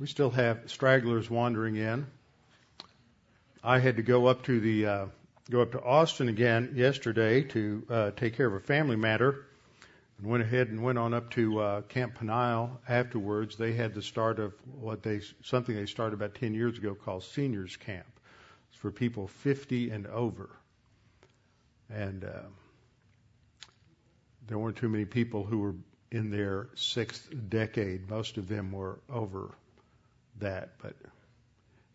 We still have stragglers wandering in. I had to go up to the uh, go up to Austin again yesterday to uh, take care of a family matter, and went ahead and went on up to uh, Camp Peniel afterwards. They had the start of what they something they started about 10 years ago called Seniors Camp. It's for people 50 and over, and uh, there weren't too many people who were in their sixth decade. Most of them were over that, but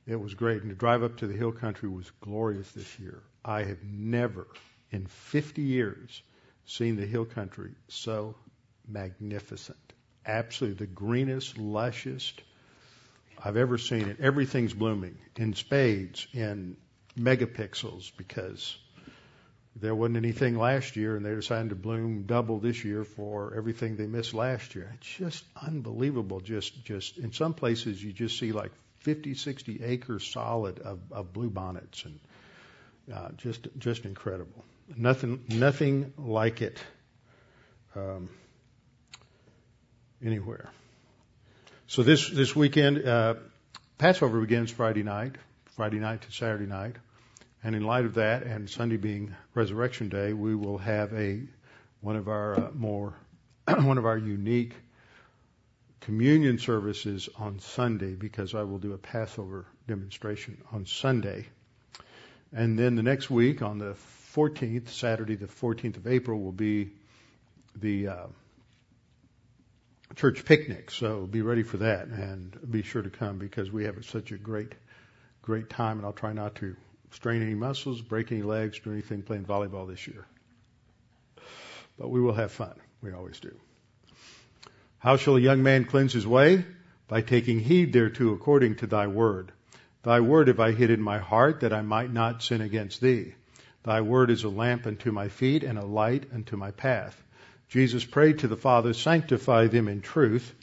it was great. And to drive up to the hill country was glorious this year. I have never in 50 years seen the hill country so magnificent. Absolutely the greenest, lushest I've ever seen it. Everything's blooming in spades, in megapixels, because there wasn't anything last year, and they decided to bloom double this year for everything they missed last year. It's just unbelievable. Just, just in some places, you just see like 50, 60 acres solid of, of blue bonnets, and uh, just, just incredible. Nothing, nothing like it um, anywhere. So this this weekend, uh, Passover begins Friday night, Friday night to Saturday night. And in light of that, and Sunday being Resurrection Day, we will have a one of our uh, more one of our unique communion services on Sunday because I will do a Passover demonstration on Sunday. And then the next week, on the 14th, Saturday, the 14th of April, will be the uh, church picnic. So be ready for that and be sure to come because we have such a great, great time. And I'll try not to strain any muscles, break any legs, do anything playing volleyball this year. But we will have fun. We always do. How shall a young man cleanse his way? By taking heed thereto according to thy word. Thy word have I hid in my heart that I might not sin against thee. Thy word is a lamp unto my feet and a light unto my path. Jesus prayed to the Father, sanctify them in truth.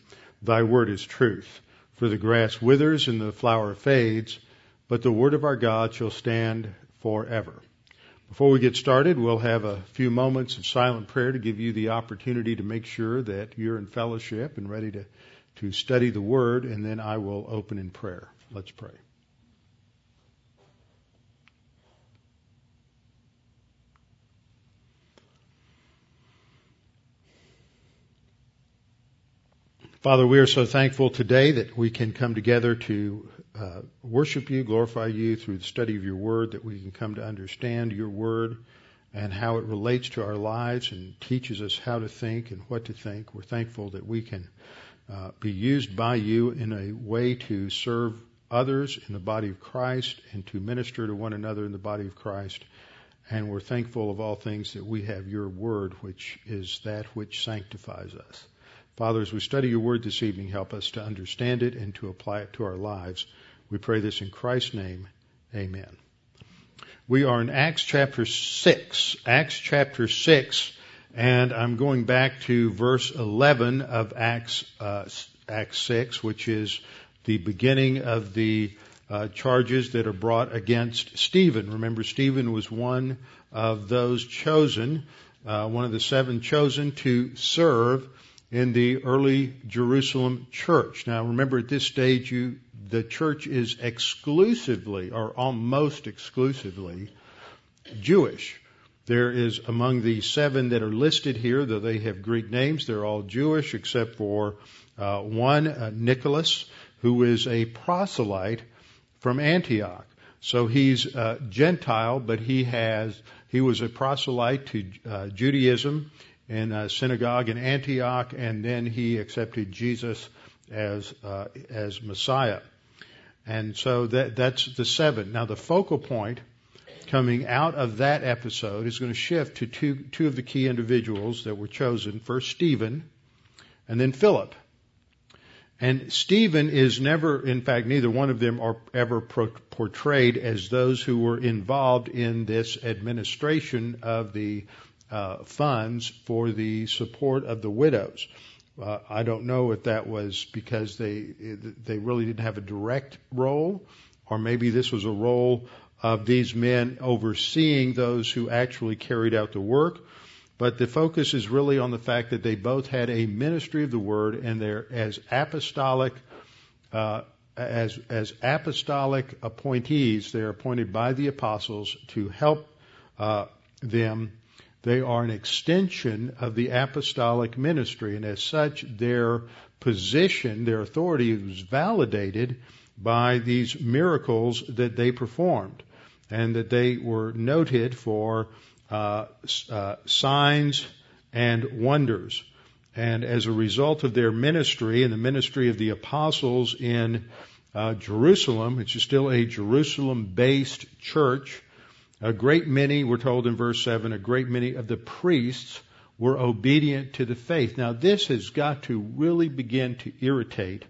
Thy word is truth. For the grass withers and the flower fades, but the word of our God shall stand forever. Before we get started, we'll have a few moments of silent prayer to give you the opportunity to make sure that you're in fellowship and ready to, to study the word, and then I will open in prayer. Let's pray. Father, we are so thankful today that we can come together to uh, worship you, glorify you through the study of your word, that we can come to understand your word and how it relates to our lives and teaches us how to think and what to think. We're thankful that we can uh, be used by you in a way to serve others in the body of Christ and to minister to one another in the body of Christ. And we're thankful of all things that we have your word, which is that which sanctifies us. Father, as we study your word this evening, help us to understand it and to apply it to our lives. We pray this in Christ's name. Amen. We are in Acts chapter 6. Acts chapter 6, and I'm going back to verse 11 of Acts, uh, Acts 6, which is the beginning of the uh, charges that are brought against Stephen. Remember, Stephen was one of those chosen, uh, one of the seven chosen to serve in the early Jerusalem church. Now remember at this stage you, the church is exclusively or almost exclusively Jewish. There is among the seven that are listed here, though they have Greek names, they're all Jewish except for uh, one, uh, Nicholas, who is a proselyte from Antioch. So he's uh, Gentile, but he has he was a proselyte to uh, Judaism in a synagogue in Antioch, and then he accepted Jesus as uh, as Messiah. And so that that's the seven. Now the focal point coming out of that episode is going to shift to two two of the key individuals that were chosen. First Stephen, and then Philip. And Stephen is never, in fact, neither one of them are ever portrayed as those who were involved in this administration of the uh, funds for the support of the widows. I don't know if that was because they they really didn't have a direct role, or maybe this was a role of these men overseeing those who actually carried out the work. But the focus is really on the fact that they both had a ministry of the word, and they're as apostolic uh, as, as apostolic appointees, they're appointed by the apostles to help uh, them. They are an extension of the apostolic ministry, and as such, their position, their authority was validated by these miracles that they performed, and that they were noted for uh, uh, signs and wonders. And as a result of their ministry and the ministry of the apostles in uh, Jerusalem, which is still a Jerusalem based church, a great many, we're told in verse 7, a great many of the priests were obedient to the faith. Now, this has got to really begin to irritate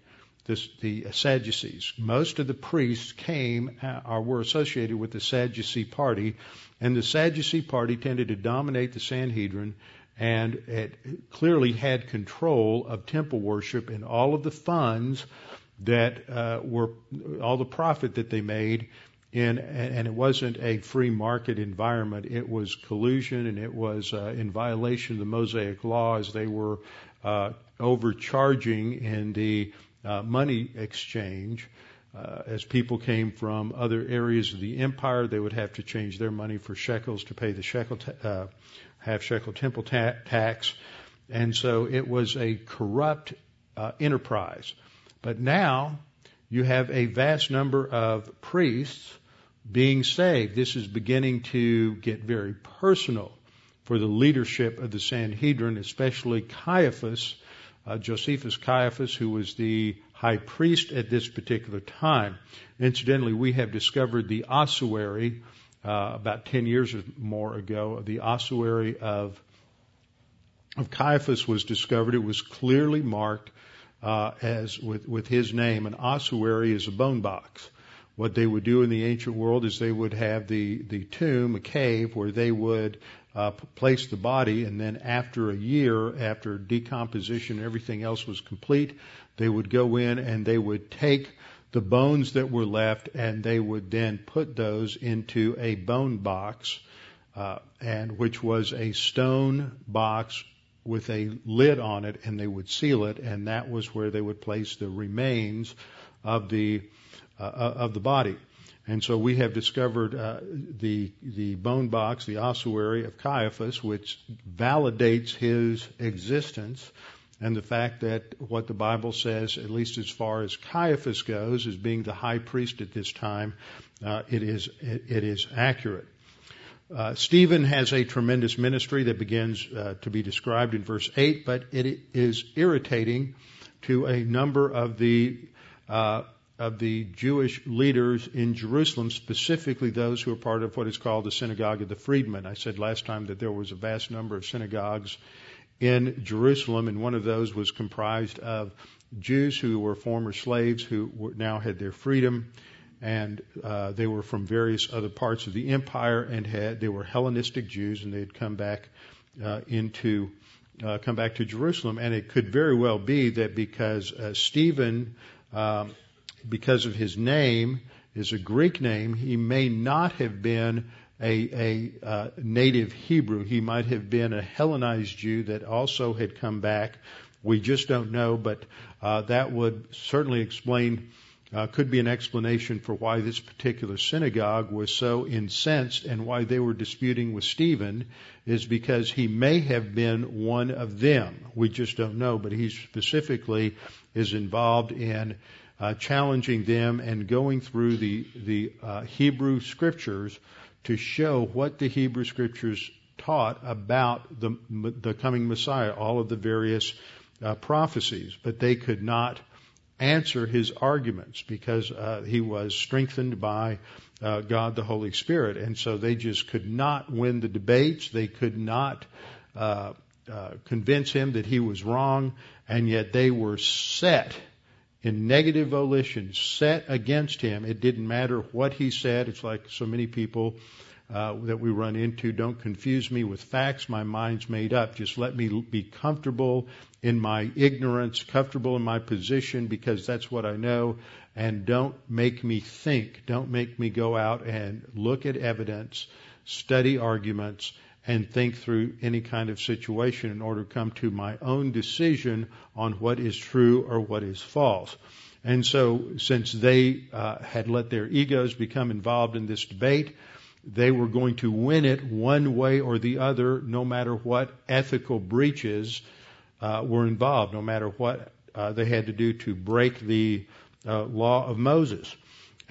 this, the Sadducees. Most of the priests came uh, or were associated with the Sadducee party, and the Sadducee party tended to dominate the Sanhedrin and it clearly had control of temple worship and all of the funds that uh, were all the profit that they made in and it wasn't a free market environment it was collusion and it was uh, in violation of the mosaic law as they were uh, overcharging in the uh, money exchange uh, as people came from other areas of the empire, they would have to change their money for shekels to pay the shekel, ta- uh, half shekel temple ta- tax. And so it was a corrupt uh, enterprise. But now you have a vast number of priests being saved. This is beginning to get very personal for the leadership of the Sanhedrin, especially Caiaphas, uh, Josephus Caiaphas, who was the high priest at this particular time. Incidentally, we have discovered the ossuary uh, about 10 years or more ago. The ossuary of of Caiaphas was discovered. It was clearly marked uh, as with with his name. An ossuary is a bone box. What they would do in the ancient world is they would have the the tomb, a cave, where they would uh, place the body, and then after a year, after decomposition, everything else was complete, they would go in and they would take the bones that were left and they would then put those into a bone box, uh, and which was a stone box with a lid on it, and they would seal it, and that was where they would place the remains of the of the body. And so we have discovered uh, the the bone box, the ossuary of Caiaphas, which validates his existence, and the fact that what the Bible says, at least as far as Caiaphas goes, as being the high priest at this time, uh, it is it, it is accurate. Uh, Stephen has a tremendous ministry that begins uh, to be described in verse 8, but it is irritating to a number of the uh, of the Jewish leaders in Jerusalem, specifically those who are part of what is called the synagogue of the freedmen. I said last time that there was a vast number of synagogues in Jerusalem, and one of those was comprised of Jews who were former slaves who were, now had their freedom, and uh, they were from various other parts of the empire, and had they were Hellenistic Jews, and they had come back uh, into uh, come back to Jerusalem, and it could very well be that because uh, Stephen um, because of his name is a Greek name, he may not have been a, a uh, native Hebrew. He might have been a Hellenized Jew that also had come back. We just don't know, but uh, that would certainly explain, uh, could be an explanation for why this particular synagogue was so incensed and why they were disputing with Stephen, is because he may have been one of them. We just don't know, but he specifically is involved in uh, challenging them and going through the the uh, Hebrew scriptures to show what the Hebrew scriptures taught about the the coming Messiah, all of the various uh, prophecies, but they could not answer his arguments because uh, he was strengthened by uh, God the Holy Spirit, and so they just could not win the debates. They could not. Uh, convince him that he was wrong, and yet they were set in negative volition set against him. It didn't matter what he said. It's like so many people uh, that we run into. Don't confuse me with facts. My mind's made up. Just let me be comfortable in my ignorance, comfortable in my position because that's what I know. And don't make me think. Don't make me go out and look at evidence, study arguments, and think through any kind of situation in order to come to my own decision on what is true or what is false. And so, since they uh, had let their egos become involved in this debate, they were going to win it one way or the other, no matter what ethical breaches uh, were involved, no matter what uh, they had to do to break the uh, law of Moses.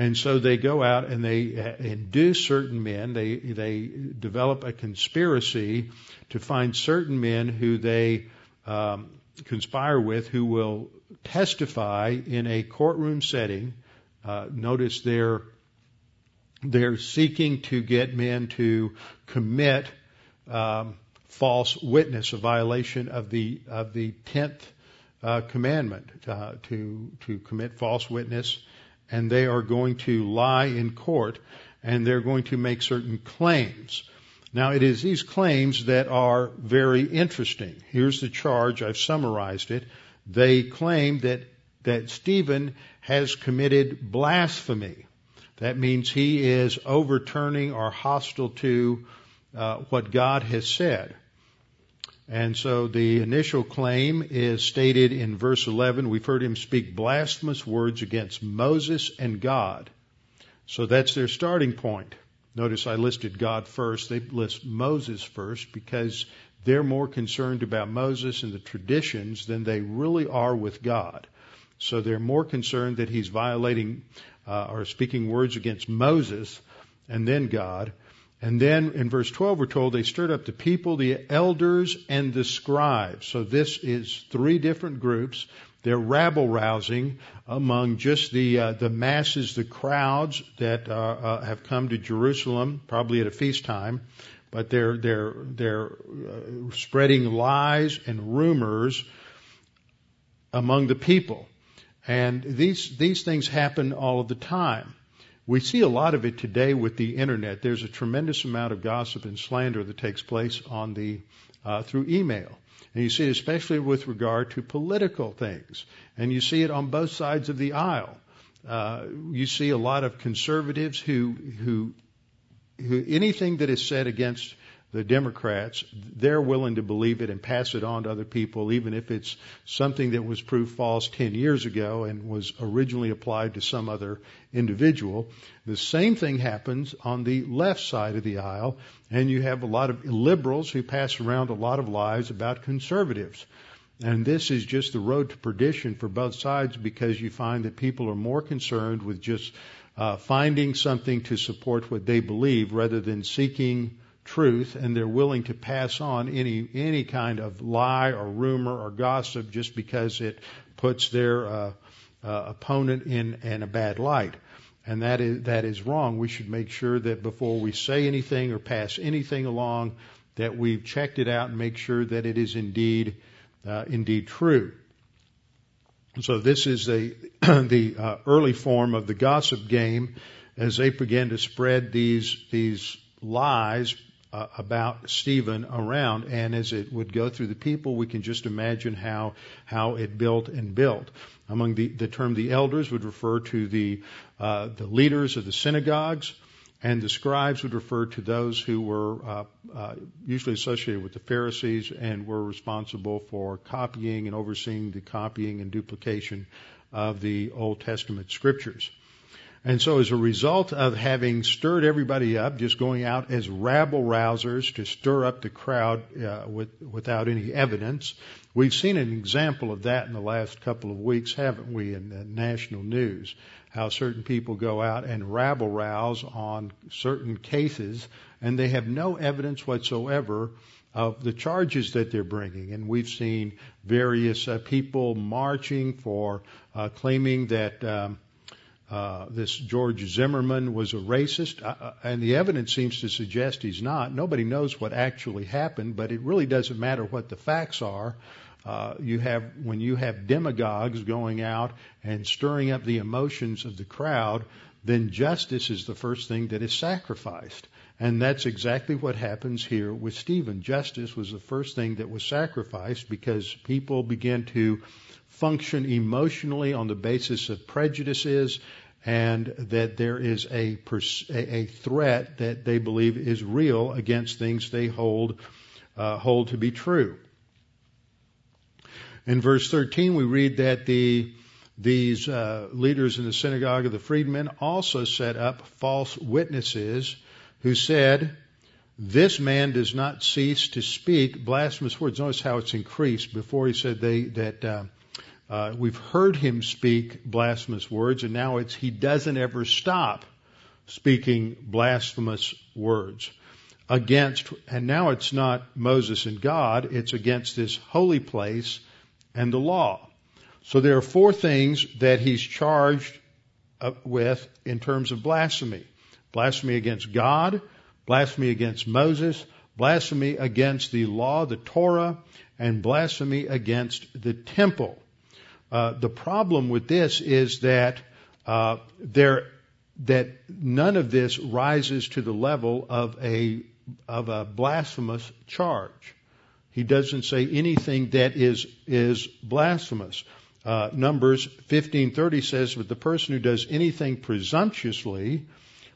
And so they go out and they induce certain men. They they develop a conspiracy to find certain men who they um, conspire with, who will testify in a courtroom setting. Uh, notice they're they're seeking to get men to commit um, false witness, a violation of the of the tenth uh, commandment uh, to to commit false witness, and they are going to lie in court, and they're going to make certain claims. Now, it is these claims that are very interesting. Here's the charge. I've summarized it. They claim that that Stephen has committed blasphemy. That means he is overturning or hostile to uh, what God has said. And so the initial claim is stated in verse 11. We've heard him speak blasphemous words against Moses and God. So that's their starting point. Notice I listed God first. They list Moses first because they're more concerned about Moses and the traditions than they really are with God. So they're more concerned that he's violating uh, or speaking words against Moses and then God and then in verse 12, we're told they stirred up the people, the elders, and the scribes. So this is three different groups. They're rabble rousing among just the uh, the masses, the crowds that uh, uh, have come to Jerusalem, probably at a feast time. But they're they're they're uh, spreading lies and rumors among the people, and these these things happen all of the time. We see a lot of it today with the internet. There's a tremendous amount of gossip and slander that takes place on the uh, through email. And you see it especially with regard to political things. And you see it on both sides of the aisle. Uh, you see a lot of conservatives who, who, who anything that is said against the Democrats, they're willing to believe it and pass it on to other people, even if it's something that was proved false 10 years ago and was originally applied to some other individual. The same thing happens on the left side of the aisle, and you have a lot of liberals who pass around a lot of lies about conservatives. And this is just the road to perdition for both sides because you find that people are more concerned with just uh, finding something to support what they believe rather than seeking truth and they're willing to pass on any any kind of lie or rumor or gossip just because it puts their uh, uh, opponent in in a bad light. And that is that is wrong. We should make sure that before we say anything or pass anything along that we've checked it out and make sure that it is indeed uh, indeed true. So this is a, the uh, early form of the gossip game as they began to spread these these lies uh, about Stephen around. And as it would go through the people, we can just imagine how how it built and built. Among the the term the elders would refer to the uh, the leaders of the synagogues. And the scribes would refer to those who were uh, uh, usually associated with the Pharisees and were responsible for copying and overseeing the copying and duplication of the Old Testament scriptures. And so as a result of having stirred everybody up, just going out as rabble rousers to stir up the crowd uh, with, without any evidence, we've seen an example of that in the last couple of weeks, haven't we, in the national news? How certain people go out and rabble rouse on certain cases and they have no evidence whatsoever of the charges that they're bringing. And we've seen various uh, people marching for uh, claiming that um, uh, this George Zimmerman was a racist, uh, uh, and the evidence seems to suggest he's not. Nobody knows what actually happened, but it really doesn't matter what the facts are. Uh, you have when you have demagogues going out and stirring up the emotions of the crowd, then justice is the first thing that is sacrificed. And that's exactly what happens here with Stephen. Justice was the first thing that was sacrificed because people begin to function emotionally on the basis of prejudices and that there is a, a threat that they believe is real against things they hold uh, hold to be true. In verse 13, we read that the these uh, leaders in the synagogue of the freedmen also set up false witnesses who said, This man does not cease to speak blasphemous words. Notice how it's increased. Before he said they, that uh, uh, we've heard him speak blasphemous words, and now it's he doesn't ever stop speaking blasphemous words against, and now it's not Moses and God, it's against this holy place and the law. So there are four things that he's charged uh, with in terms of blasphemy. Blasphemy against God, blasphemy against Moses, blasphemy against the law, the Torah, and blasphemy against the temple. Uh, the problem with this is that uh, there that none of this rises to the level of a of a blasphemous charge. He doesn't say anything that is is blasphemous. Uh, Numbers 15:30 says, "But the person who does anything presumptuously,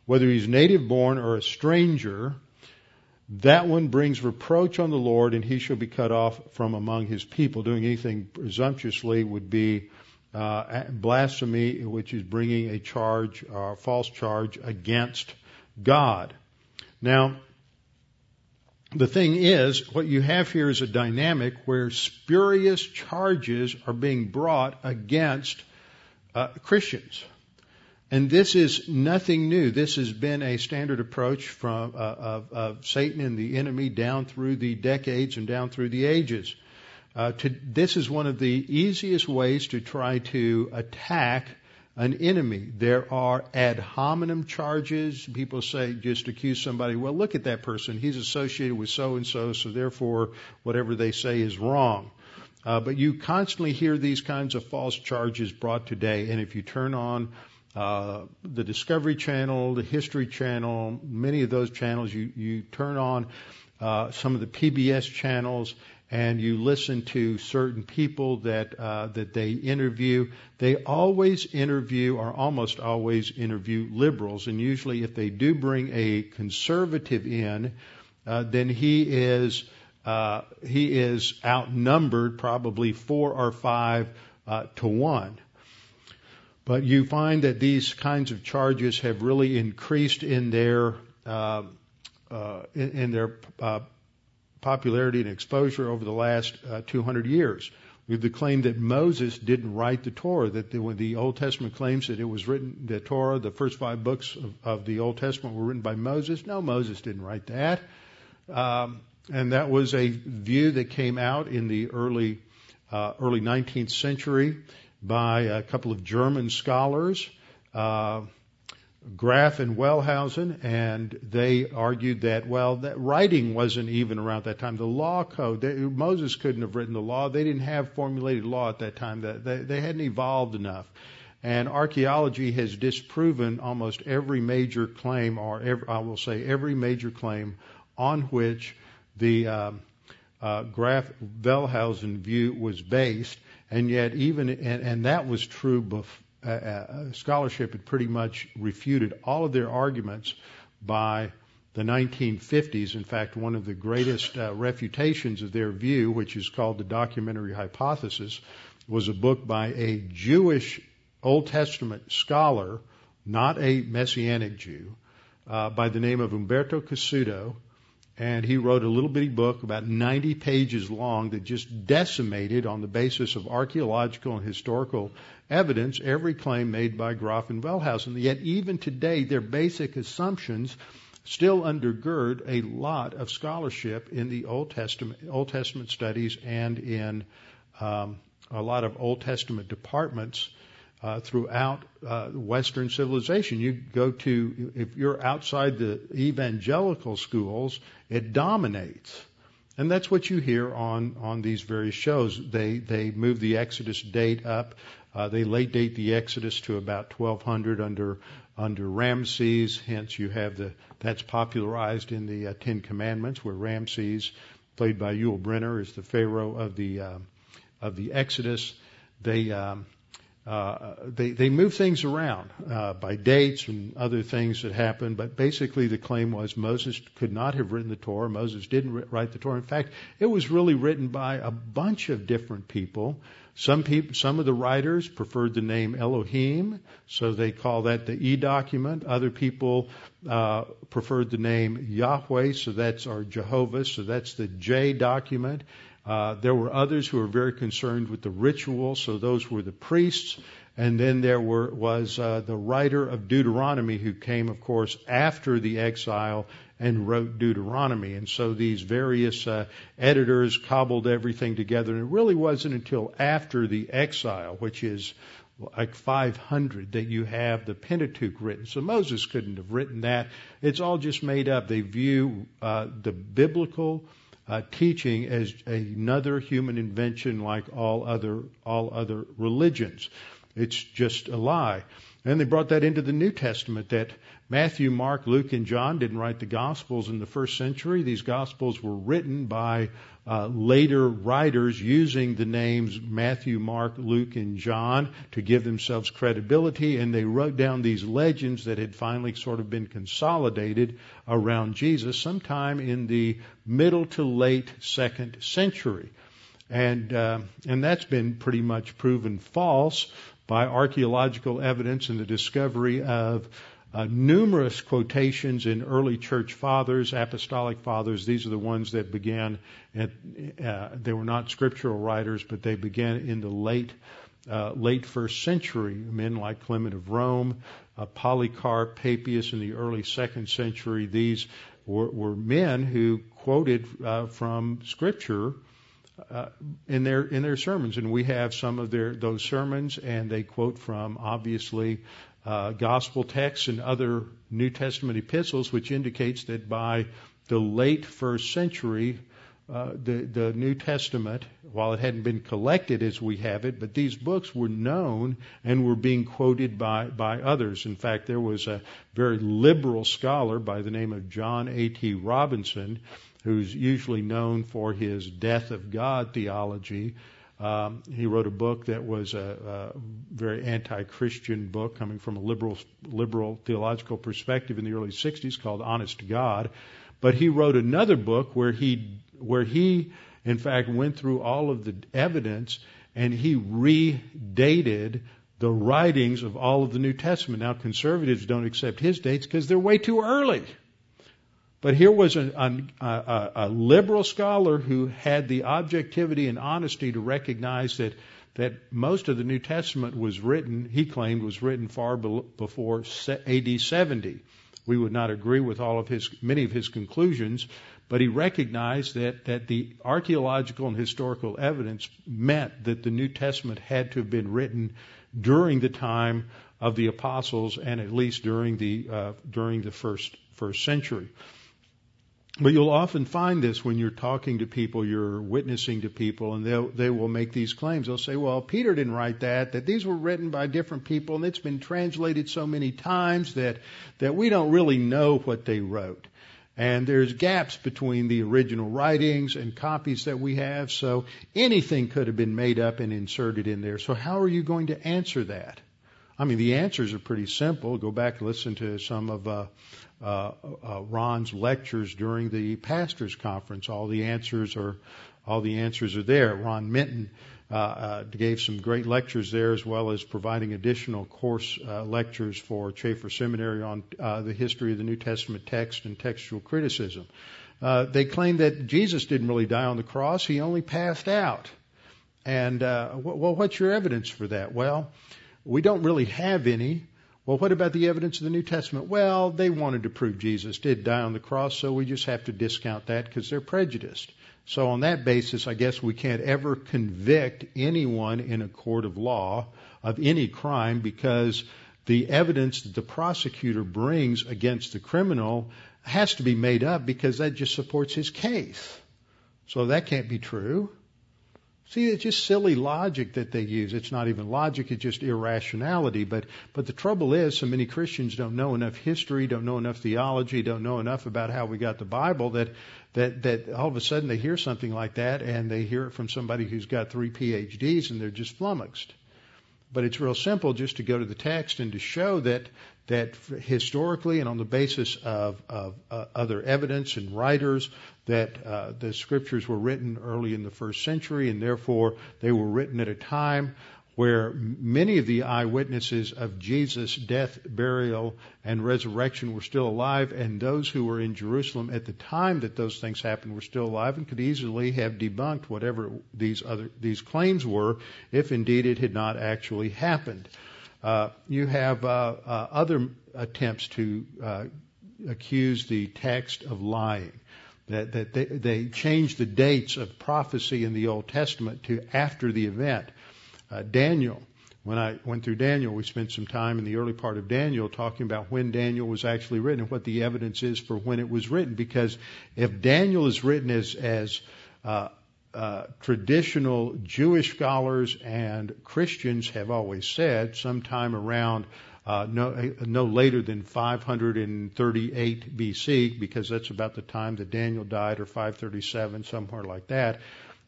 whether he's native born or a stranger, that one brings reproach on the Lord, and he shall be cut off from among his people." Doing anything presumptuously would be uh, blasphemy, which is bringing a charge, a uh, false charge against God. Now, the thing is, what you have here is a dynamic where spurious charges are being brought against uh, Christians. And this is nothing new. This has been a standard approach from uh, of, of, Satan and the enemy down through the decades and down through the ages. Uh, to, this is one of the easiest ways to try to attack an enemy. There are ad hominem charges. People say, just accuse somebody, well, look at that person. He's associated with so and so, so therefore whatever they say is wrong. Uh, but you constantly hear these kinds of false charges brought today, and if you turn on uh, the Discovery Channel, the History Channel, many of those channels, you, you turn on uh, some of the PBS channels, and you listen to certain people that uh, that they interview, they always interview or almost always interview liberals, and usually if they do bring a conservative in, uh, then he is uh, he is outnumbered probably four or five uh, to one. But you find that these kinds of charges have really increased in their uh, uh, in, in, their uh, popularity and exposure over the last uh, 200 years. We've the claim that Moses didn't write the Torah, that the, when the Old Testament claims that it was written, the Torah, the first five books of, of the Old Testament were written by Moses. No, Moses didn't write that. Um, and that was a view that came out in the early, uh, early 19th century by a couple of German scholars. Uh, Graf and Wellhausen, and they argued that, well, that writing wasn't even around that time. The law code, they, Moses couldn't have written the law. They didn't have formulated law at that time. That they, they hadn't evolved enough. And archaeology has disproven almost every major claim, or every, I will say every major claim on which the um, uh, Graf Wellhausen view was based. And yet, even and, and that was true before uh, uh, scholarship had pretty much refuted all of their arguments by the 1950s. In fact, one of the greatest uh, refutations of their view, which is called the documentary hypothesis, was a book by a Jewish Old Testament scholar, not a Messianic Jew, uh, by the name of Umberto Cassuto, and he wrote a little bitty book about 90 pages long that just decimated on the basis of archaeological and historical evidence every claim made by Graf and Wellhausen. Yet even today, their basic assumptions still undergird a lot of scholarship in the Old Testament, Old Testament studies and in um, a lot of Old Testament departments uh, throughout uh, Western civilization. You go to, if you're outside the evangelical schools, it dominates. And that's what you hear on, on these various shows. They, they move the Exodus date up. Uh, they late date the Exodus to about 1200 under, under Ramses. Hence you have the, that's popularized in the uh, Ten Commandments where Ramses, played by Yul Brynner, is the Pharaoh of the, uh, of the Exodus. They, um, uh, they they move things around uh, by dates and other things that happened, but basically the claim was Moses could not have written the Torah. Moses didn't write the Torah. In fact, it was really written by a bunch of different people. Some people, some of the writers preferred the name Elohim, so they call that the E document. Other people uh, preferred the name Yahweh, so that's our Jehovah, so that's the J document. Uh, there were others who were very concerned with the ritual, so those were the priests. And then there were, was uh, the writer of Deuteronomy who came, of course, after the exile and wrote Deuteronomy. And so these various uh, editors cobbled everything together. And it really wasn't until after the exile, which is like 500, that you have the Pentateuch written. So Moses couldn't have written that. It's all just made up. They view uh, the biblical uh, teaching as another human invention like all other all other religions. It's just a lie. And they brought that into the New Testament that Matthew, Mark, Luke, and John didn't write the Gospels in the first century. These Gospels were written by uh, later writers using the names Matthew, Mark, Luke, and John to give themselves credibility, and they wrote down these legends that had finally sort of been consolidated around Jesus sometime in the middle to late second century. And, uh, and that's been pretty much proven false by archaeological evidence and the discovery of uh, numerous quotations in early church fathers, apostolic fathers. These are the ones that began at, uh, they were not scriptural writers, but they began in the late, uh, late first century. Men like Clement of Rome, uh, Polycarp, Papias in the early second century. These were, were men who quoted uh, from scripture uh, in their in their sermons, and we have some of their those sermons, and they quote from obviously uh, gospel texts and other New Testament epistles, which indicates that by the late first century, uh, the the New Testament, while it hadn't been collected as we have it, but these books were known and were being quoted by by others. In fact, there was a very liberal scholar by the name of John A. T. Robinson who's usually known for his death of God theology. Um, he wrote a book that was a, a very anti-Christian book coming from a liberal, liberal theological perspective in the early 60s called Honest God. But he wrote another book where he, where he, in fact, went through all of the evidence and he redated the writings of all of the New Testament. Now, conservatives don't accept his dates because they're way too early. But here was a, a, a, liberal scholar who had the objectivity and honesty to recognize that, that most of the New Testament was written, he claimed, was written far before AD 70. We would not agree with all of his, many of his conclusions, but he recognized that, that the archaeological and historical evidence meant that the New Testament had to have been written during the time of the apostles and at least during the, uh, during the first, first century. But you'll often find this when you're talking to people, you're witnessing to people, and they they will make these claims. They'll say, "Well, Peter didn't write that; that these were written by different people, and it's been translated so many times that that we don't really know what they wrote." And there's gaps between the original writings and copies that we have, so anything could have been made up and inserted in there. So how are you going to answer that? I mean, the answers are pretty simple. Go back and listen to some of uh, uh, uh, Ron's lectures during the pastors' conference. All the answers are all the answers are there. Ron Minton uh, uh, gave some great lectures there, as well as providing additional course uh, lectures for Chafer Seminary on the history of the New Testament text and textual criticism. They claim that Jesus didn't really die on the cross; he only passed out. And well, what's your evidence for that? Well, we don't really have any. Well, what about the evidence of the New Testament? Well, they wanted to prove Jesus did die on the cross, so we just have to discount that because they're prejudiced. So on that basis, I guess we can't ever convict anyone in a court of law of any crime because the evidence that the prosecutor brings against the criminal has to be made up because that just supports his case. So that can't be true. See, it's just silly logic that they use. It's not even logic, it's just irrationality. But, but the trouble is, so many Christians don't know enough history, don't know enough theology, don't know enough about how we got the Bible that, that, that all of a sudden they hear something like that and they hear it from somebody who's got three PhDs and they're just flummoxed. but it's real simple just to go to the text and to show that that historically and on the basis of, of uh, other evidence and writers that uh, the scriptures were written early in the first century and therefore they were written at a time where many of the eyewitnesses of Jesus' death, burial, and resurrection were still alive, and those who were in Jerusalem at the time that those things happened were still alive and could easily have debunked whatever these other these claims were, if indeed it had not actually happened. Uh, you have uh, uh, other attempts to uh, accuse the text of lying. That, that they, they changed the dates of prophecy in the Old Testament to after the event uh, Daniel. When I went through Daniel, we spent some time in the early part of Daniel talking about when Daniel was actually written and what the evidence is for when it was written. Because if Daniel is written as as uh, uh, traditional Jewish scholars and Christians have always said, sometime around uh, no, no later than 538 BC, because that's about the time that Daniel died, or 537, somewhere like that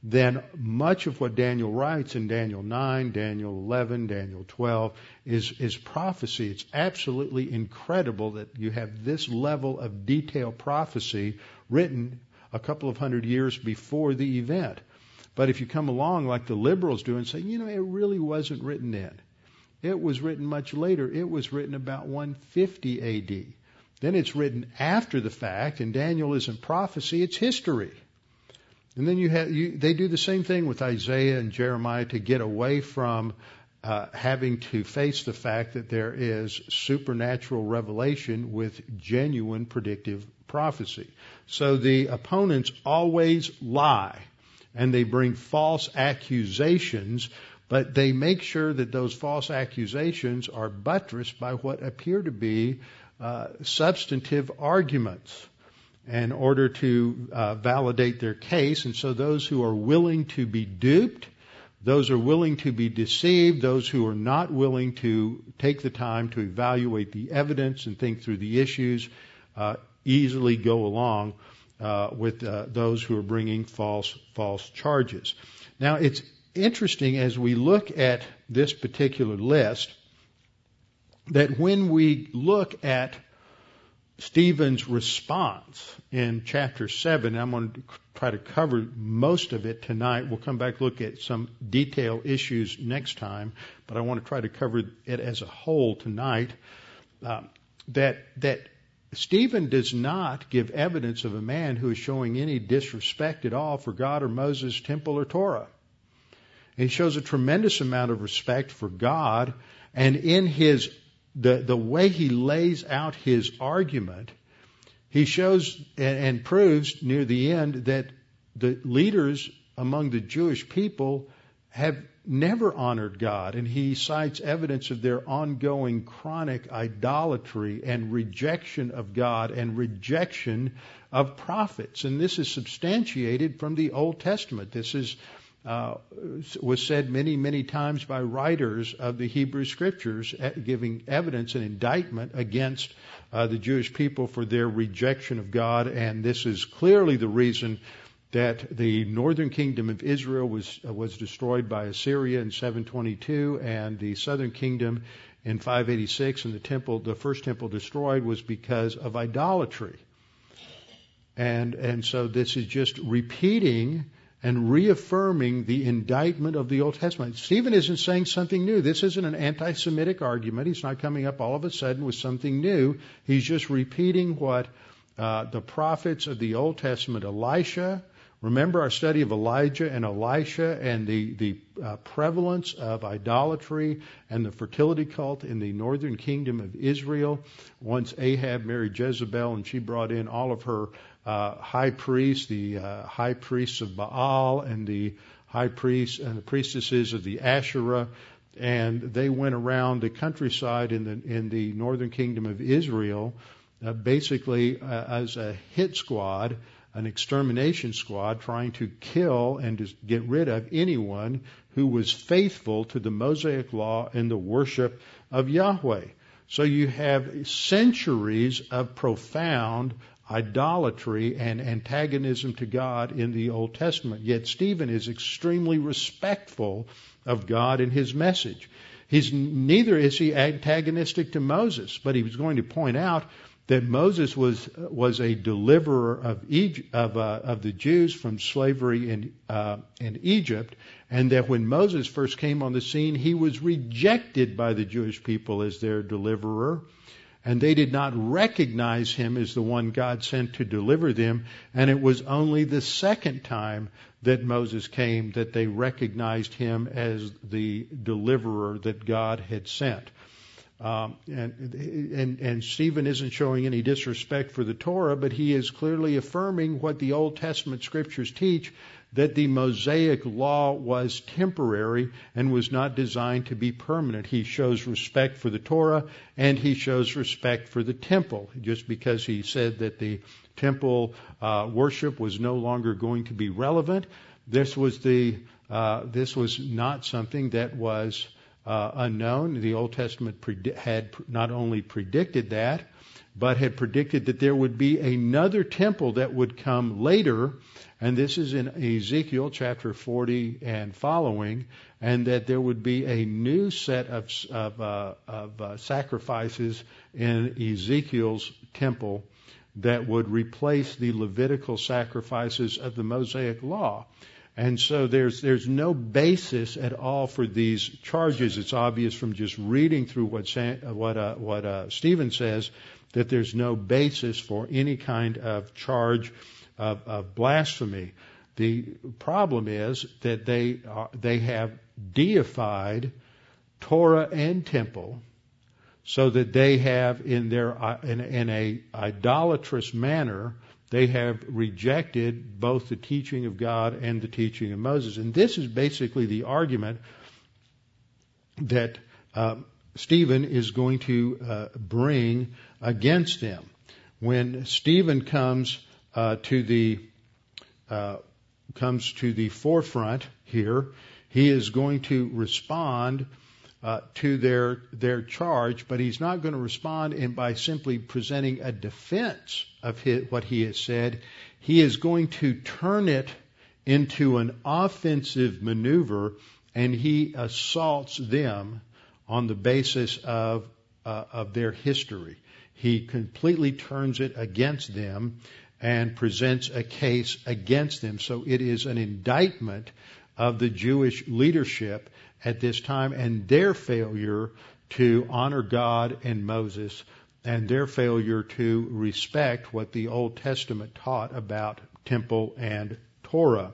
then much of what Daniel writes in Daniel 9, Daniel 11, Daniel 12 is, is prophecy. It's absolutely incredible that you have this level of detailed prophecy written a couple of hundred years before the event. But if you come along like the liberals do and say, you know, it really wasn't written then. It was written much later. It was written about 150 AD. Then it's written after the fact, and Daniel isn't prophecy, it's history. And then you have you, they do the same thing with Isaiah and Jeremiah to get away from uh, having to face the fact that there is supernatural revelation with genuine predictive prophecy. So the opponents always lie and they bring false accusations, but they make sure that those false accusations are buttressed by what appear to be uh, substantive arguments in order to uh, validate their case. And so those who are willing to be duped, those are willing to be deceived, those who are not willing to take the time to evaluate the evidence and think through the issues, uh, easily go along uh, with uh, those who are bringing false false charges. Now it's interesting as we look at this particular list that when we look at Stephen's response in chapter 7. I'm going to try to cover most of it tonight. We'll come back look at some detail issues next time, but I want to try to cover it as a whole tonight. Uh, that that Stephen does not give evidence of a man who is showing any disrespect at all for God or Moses, temple or Torah. He shows a tremendous amount of respect for God, and in his the, the way he lays out his argument, he shows and, and proves near the end that the leaders among the Jewish people have never honored God, and he cites evidence of their ongoing chronic idolatry and rejection of God and rejection of prophets. And this is substantiated from the Old Testament. This is was said many, many times by writers of the Hebrew Scriptures, uh, giving evidence and indictment against uh, the Jewish people for their rejection of God. And this is clearly the reason that the northern kingdom of Israel was uh, was destroyed by Assyria in 722, and the southern kingdom in 586, and the temple, the first temple destroyed, was because of idolatry. And and so this is just repeating and reaffirming the indictment of the Old Testament. Stephen isn't saying something new. This isn't an anti Semitic argument. He's not coming up all of a sudden with something new. He's just repeating what uh, the prophets of the Old Testament, Elisha, Remember our study of Elijah and Elisha and the, the uh, prevalence of idolatry and the fertility cult in the northern kingdom of Israel. Once Ahab married Jezebel and she brought in all of her high priests, the uh, high priests of Baal and the high priests and the priestesses of the Asherah, and they went around the countryside in the in the northern kingdom of Israel, uh, basically uh, as a hit squad, an extermination squad, trying to kill and to get rid of anyone who was faithful to the Mosaic law and the worship of Yahweh. So you have centuries of profound idolatry and antagonism to God in the Old Testament. Yet Stephen is extremely respectful of God and his message. He's neither is he antagonistic to Moses, but he was going to point out that Moses was was a deliverer of Egypt, of, uh, of the Jews from slavery in uh, in Egypt, and that when Moses first came on the scene, he was rejected by the Jewish people as their deliverer, and they did not recognize him as the one God sent to deliver them. And it was only the second time that Moses came that they recognized him as the deliverer that God had sent. Um, and, and, and Stephen isn't showing any disrespect for the Torah, but he is clearly affirming what the Old Testament scriptures teach that the Mosaic law was temporary and was not designed to be permanent. He shows respect for the Torah and he shows respect for the temple. Just because he said that the temple uh, worship was no longer going to be relevant, this was the uh, this was not something that was uh, unknown. The Old Testament had not only predicted that, but had predicted that there would be another temple that would come later, and this is in Ezekiel chapter 40 and following, and that there would be a new set of, of, uh, of uh, sacrifices in Ezekiel's temple that would replace the Levitical sacrifices of the Mosaic law. And so there's there's no basis at all for these charges. It's obvious from just reading through what what uh, what uh, Stephen says that there's no basis for any kind of charge of, of blasphemy. The problem is that they are, they have deified Torah and temple, so that they have in their uh, in, in a idolatrous manner they have rejected both the teaching of God and the teaching of Moses. And this is basically the argument that uh, Stephen is going to uh, bring against them. When Stephen comes uh, to the uh, comes to the forefront here, he is going to respond uh, to their their charge, but he's not going to respond in by simply presenting a defense of his, what he has said. He is going to turn it into an offensive maneuver, and he assaults them on the basis of uh, of their history. He completely turns it against them and presents a case against them. So it is an indictment of the Jewish leadership at this time and their failure to honor God and Moses and their failure to respect what the Old Testament taught about temple and Torah.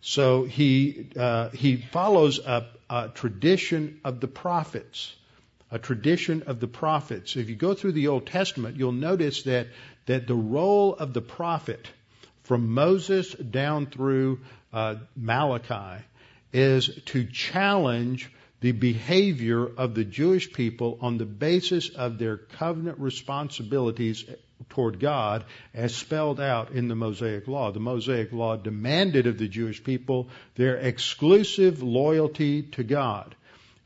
So he uh, he follows up a tradition of the prophets, a tradition of the prophets. If you go through the Old Testament, you'll notice that that the role of the prophet from Moses down through uh, Malachi is to challenge the behavior of the Jewish people on the basis of their covenant responsibilities toward God as spelled out in the Mosaic Law. The Mosaic Law demanded of the Jewish people their exclusive loyalty to God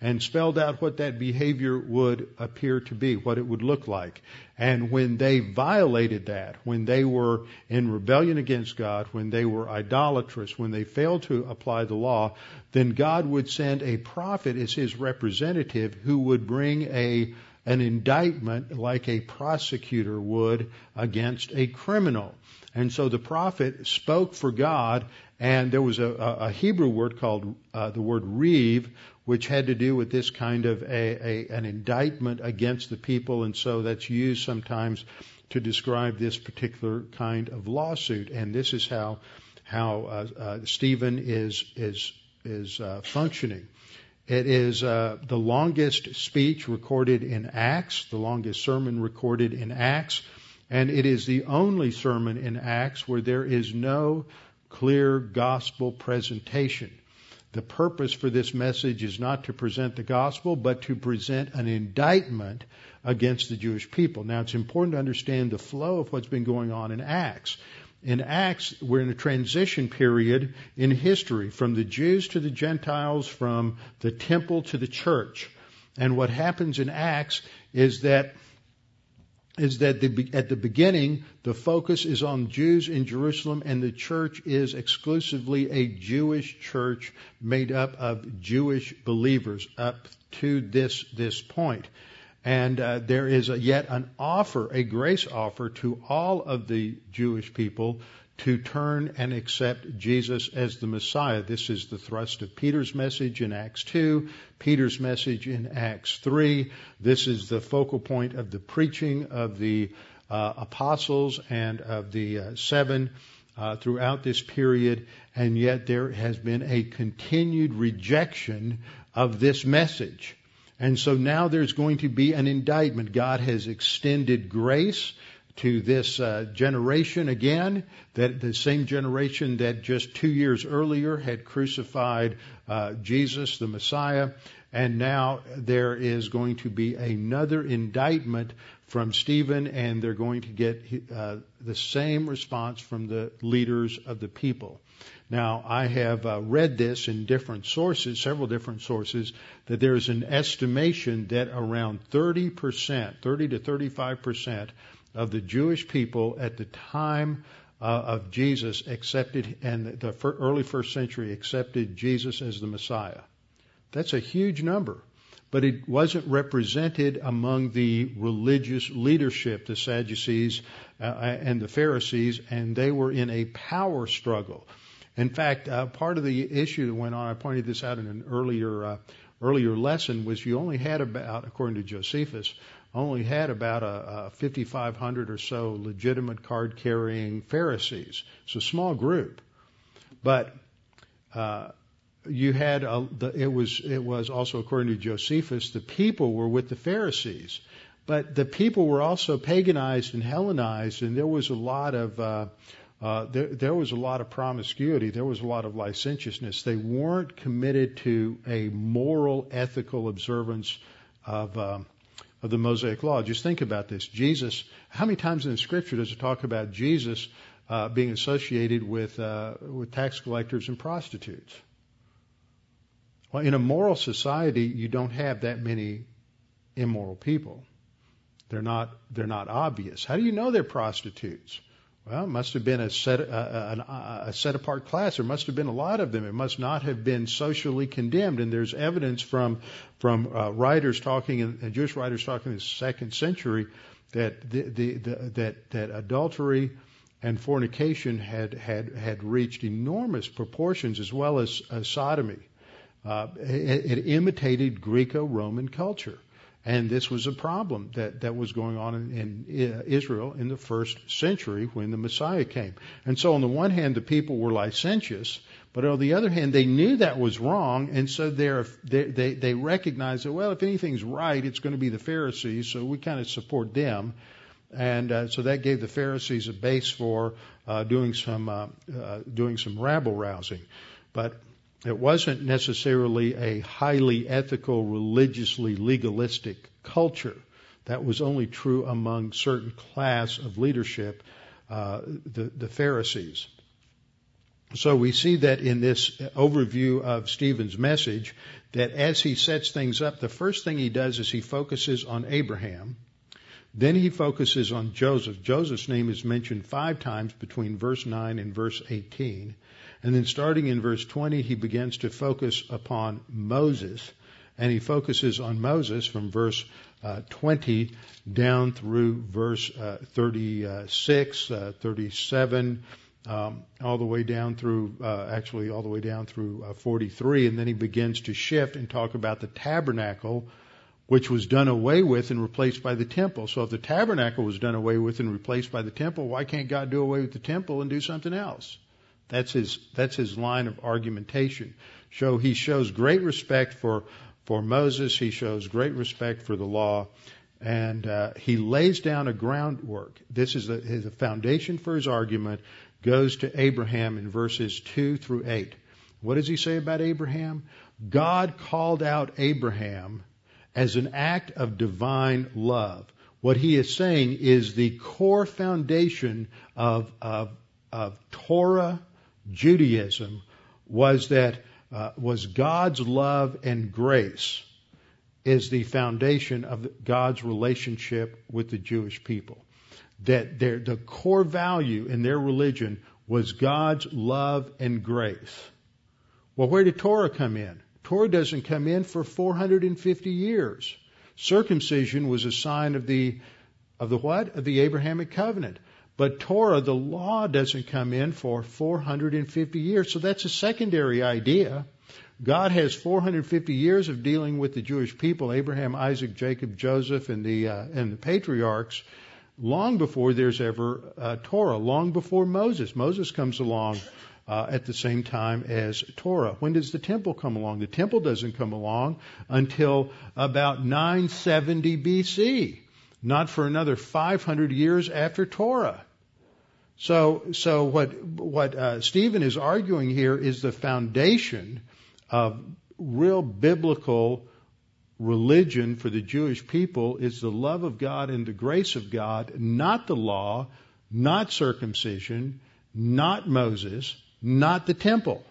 and spelled out what that behavior would appear to be, what it would look like. And when they violated that, when they were in rebellion against God, when they were idolatrous, when they failed to apply the law, then God would send a prophet as his representative who would bring a an indictment like a prosecutor would against a criminal. And so the prophet spoke for God, and there was a, a Hebrew word called uh, the word reeve, which had to do with this kind of a, a, an indictment against the people, and so that's used sometimes to describe this particular kind of lawsuit. And this is how how uh, uh, Stephen is is is uh, functioning. It is uh, the longest speech recorded in Acts, the longest sermon recorded in Acts, and it is the only sermon in Acts where there is no clear gospel presentation. The purpose for this message is not to present the gospel, but to present an indictment against the Jewish people. Now, it's important to understand the flow of what's been going on in Acts. In Acts, we're in a transition period in history from the Jews to the Gentiles, from the temple to the church. And what happens in Acts is that is that the, at the beginning, the focus is on Jews in Jerusalem, and the church is exclusively a Jewish church made up of Jewish believers up to this, this point. And uh, there is a, yet an offer, a grace offer to all of the Jewish people to turn and accept Jesus as the Messiah. This is the thrust of Peter's message in Acts 2, Peter's message in Acts 3. This is the focal point of the preaching of the uh, apostles and of the uh, seven uh, throughout this period, and yet there has been a continued rejection of this message. And so now there's going to be an indictment. God has extended grace to this uh, generation again, that the same generation that just two years earlier had crucified uh, Jesus, the Messiah, and now there is going to be another indictment from Stephen, and they're going to get uh, the same response from the leaders of the people. Now, I have uh, read this in different sources, several different sources, that there is an estimation that around 30%, 30 to 35% of the Jewish people at the time uh, of Jesus accepted, and the early first century accepted Jesus as the Messiah. That's a huge number. But it wasn't represented among the religious leadership, the Sadducees uh, and the Pharisees, and they were in a power struggle. In fact, uh, part of the issue that went on, I pointed this out in an earlier uh, earlier lesson, was you only had about, according to Josephus, only had about a, a 5,500 or so legitimate card carrying Pharisees. It's a small group. But uh, you had a, the, it was it was also according to Josephus the people were with the Pharisees, but the people were also paganized and Hellenized, and there was a lot of uh, uh, there, there was a lot of promiscuity. There was a lot of licentiousness. They weren't committed to a moral, ethical observance of um, of the Mosaic Law. Just think about this. Jesus, how many times in the Scripture does it talk about Jesus uh, being associated with uh, with tax collectors and prostitutes? Well, in a moral society, you don't have that many immoral people. They're not they're not obvious. How do you know they're prostitutes? Well, it must have been a set, a, a, set apart class. There must have been a lot of them. It must not have been socially condemned. And there's evidence from from uh, writers talking, in, Jewish writers talking in the second century, that the, the, the, that that adultery and fornication had had had reached enormous proportions, as well as uh, sodomy. Uh, it, it imitated Greco-Roman culture. And this was a problem that, that was going on in, in uh, Israel in the first century when the Messiah came. And so on the one hand, the people were licentious, but on the other hand, they knew that was wrong, and so they they they recognized that well, if anything's right, it's going to be the Pharisees, so we kind of support them, and uh, so that gave the Pharisees a base for uh, doing some uh, uh doing some rabble rousing. But it wasn't necessarily a highly ethical, religiously legalistic culture. That was only true among certain class of leadership, uh, the, the Pharisees. So we see that in this overview of Stephen's message, that as he sets things up, the first thing he does is he focuses on Abraham. Then he focuses on Joseph. Joseph's name is mentioned five times between verse 9 and verse 18. And then starting in verse 20, he begins to focus upon Moses, and he focuses on Moses from verse uh, 20 down through verse uh, 36, uh, 37, um, all the way down through, uh, actually all the way down through uh, 43, and then he begins to shift and talk about the tabernacle, which was done away with and replaced by the temple. So if the tabernacle was done away with and replaced by the temple, why can't God do away with the temple and do something else? That's his, that's his line of argumentation. So he shows great respect for, for Moses. He shows great respect for the law. And uh, he lays down a groundwork. This is the, the foundation for his argument goes to Abraham in verses 2 through 8. What does he say about Abraham? God called out Abraham as an act of divine love. What he is saying is the core foundation of, of, of Torah Judaism was that uh, was God's love and grace, is the foundation of God's relationship with the Jewish people. That their, the core value in their religion was God's love and grace. Well, where did Torah come in? Torah doesn't come in for 450 years. Circumcision was a sign of the of the what? Of the Abrahamic covenant. But Torah, the law, doesn't come in for 450 years. So that's a secondary idea. God has 450 years of dealing with the Jewish people, Abraham, Isaac, Jacob, Joseph, and the uh, and the patriarchs, long before there's ever uh, Torah, long before Moses. Moses comes along uh, at the same time as Torah. When does the temple come along? The temple doesn't come along until about 970 BC, not for another 500 years after Torah. So, so what what uh, Stephen is arguing here is the foundation of real biblical religion for the Jewish people is the love of God and the grace of God, not the law, not circumcision, not Moses, not the temple.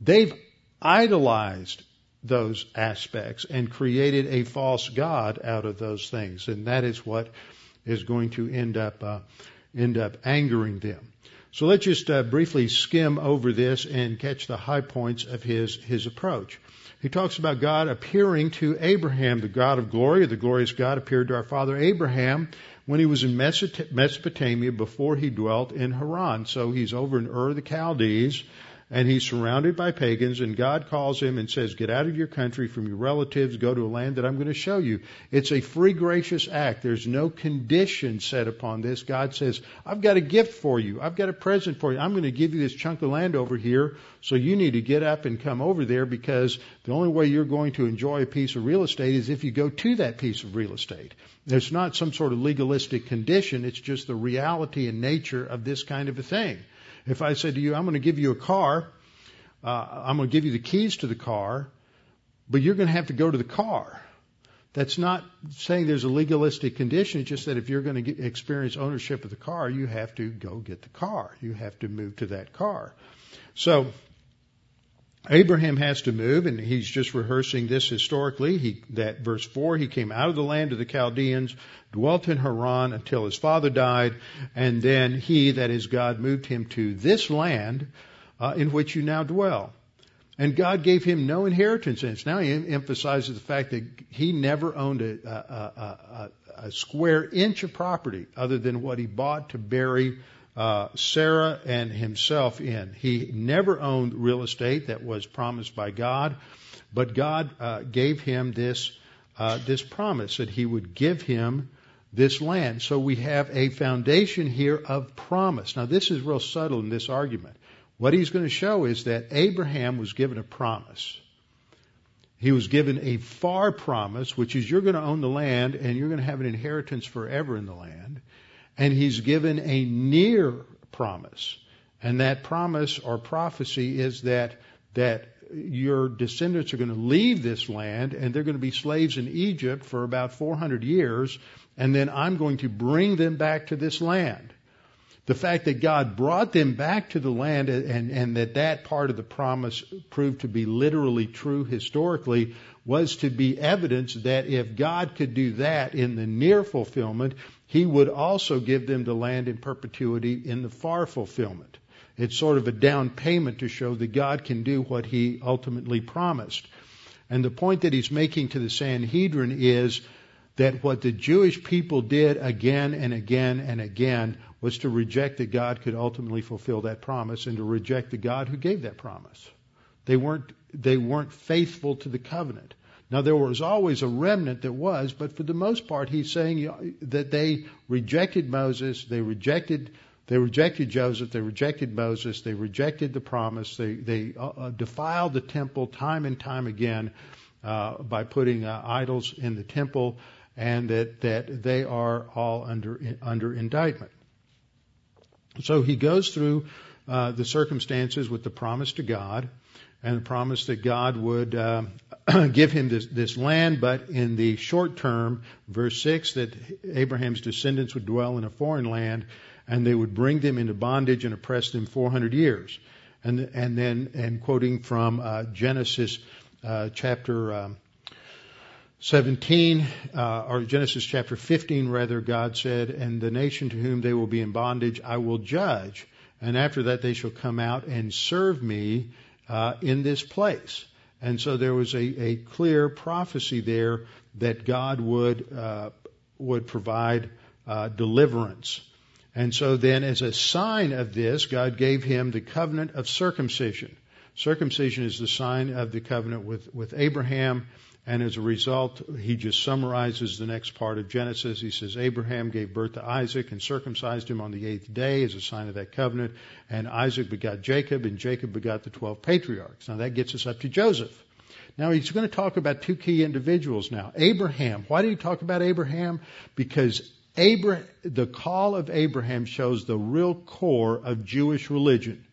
They've idolized those aspects and created a false God out of those things, and that is what is going to end up uh, end up angering them. So let's just uh, briefly skim over this and catch the high points of his, his approach. He talks about God appearing to Abraham, the God of glory, the glorious God appeared to our father Abraham when he was in Mesopotamia before he dwelt in Haran. So he's over in Ur the Chaldees and he's surrounded by pagans and God calls him and says, get out of your country from your relatives, go to a land that I'm going to show you. It's a free gracious act. There's no condition set upon this. God says, I've got a gift for you. I've got a present for you. I'm going to give you this chunk of land over here. So you need to get up and come over there because the only way you're going to enjoy a piece of real estate is if you go to that piece of real estate. There's not some sort of legalistic condition. It's just the reality and nature of this kind of a thing. If I said to you, I'm going to give you a car, uh, I'm going to give you the keys to the car, but you're going to have to go to the car. That's not saying there's a legalistic condition. It's just that if you're going to get, experience ownership of the car, you have to go get the car. You have to move to that car. So Abraham has to move, and he's just rehearsing this historically. He, that verse four, he came out of the land of the Chaldeans, dwelt in Haran until his father died, and then he, that is God, moved him to this land uh, in which you now dwell. And God gave him no inheritance in it. Now he emphasizes the fact that he never owned a, a, a, a square inch of property other than what he bought to bury uh, Sarah and himself in. He never owned real estate that was promised by God, but God uh, gave him this uh, this promise that He would give him this land. So we have a foundation here of promise. Now this is real subtle in this argument. What he's going to show is that Abraham was given a promise. He was given a far promise, which is you're going to own the land and you're going to have an inheritance forever in the land and he's given a near promise. And that promise or prophecy is that, that your descendants are going to leave this land and they're going to be slaves in Egypt for about 400 years and then I'm going to bring them back to this land. The fact that God brought them back to the land and, and that that part of the promise proved to be literally true historically was to be evidence that if God could do that in the near fulfillment, he would also give them the land in perpetuity in the far fulfillment. It's sort of a down payment to show that God can do what he ultimately promised. And the point that he's making to the Sanhedrin is that what the Jewish people did again and again and again was to reject that God could ultimately fulfill that promise and to reject the God who gave that promise. They weren't, they weren't faithful to the covenant. Now there was always a remnant that was, but for the most part, he's saying that they rejected Moses, they rejected they rejected Joseph, they rejected Moses, they rejected the promise, they they uh, uh, defiled the temple time and time again uh, by putting uh, idols in the temple, and that that they are all under under indictment. So he goes through uh, the circumstances with the promise to God and the promise that God would uh, give him this, this land, but in the short term, verse 6, that Abraham's descendants would dwell in a foreign land and they would bring them into bondage and oppress them 400 years. And, and then, and quoting from uh, Genesis uh, chapter um, 17, uh, or Genesis chapter 15 rather, God said, and the nation to whom they will be in bondage I will judge, and after that they shall come out and serve me uh, in this place. And so there was a, a clear prophecy there that God would uh, would provide uh, deliverance. And so then, as a sign of this, God gave him the covenant of circumcision. Circumcision is the sign of the covenant with, with Abraham. And as a result, he just summarizes the next part of Genesis. He says, Abraham gave birth to Isaac and circumcised him on the eighth day as a sign of that covenant. And Isaac begot Jacob, and Jacob begot the twelve patriarchs. Now that gets us up to Joseph. Now he's going to talk about two key individuals now. Abraham. Why did he talk about Abraham? Because Abraham, the call of Abraham shows the real core of Jewish religion.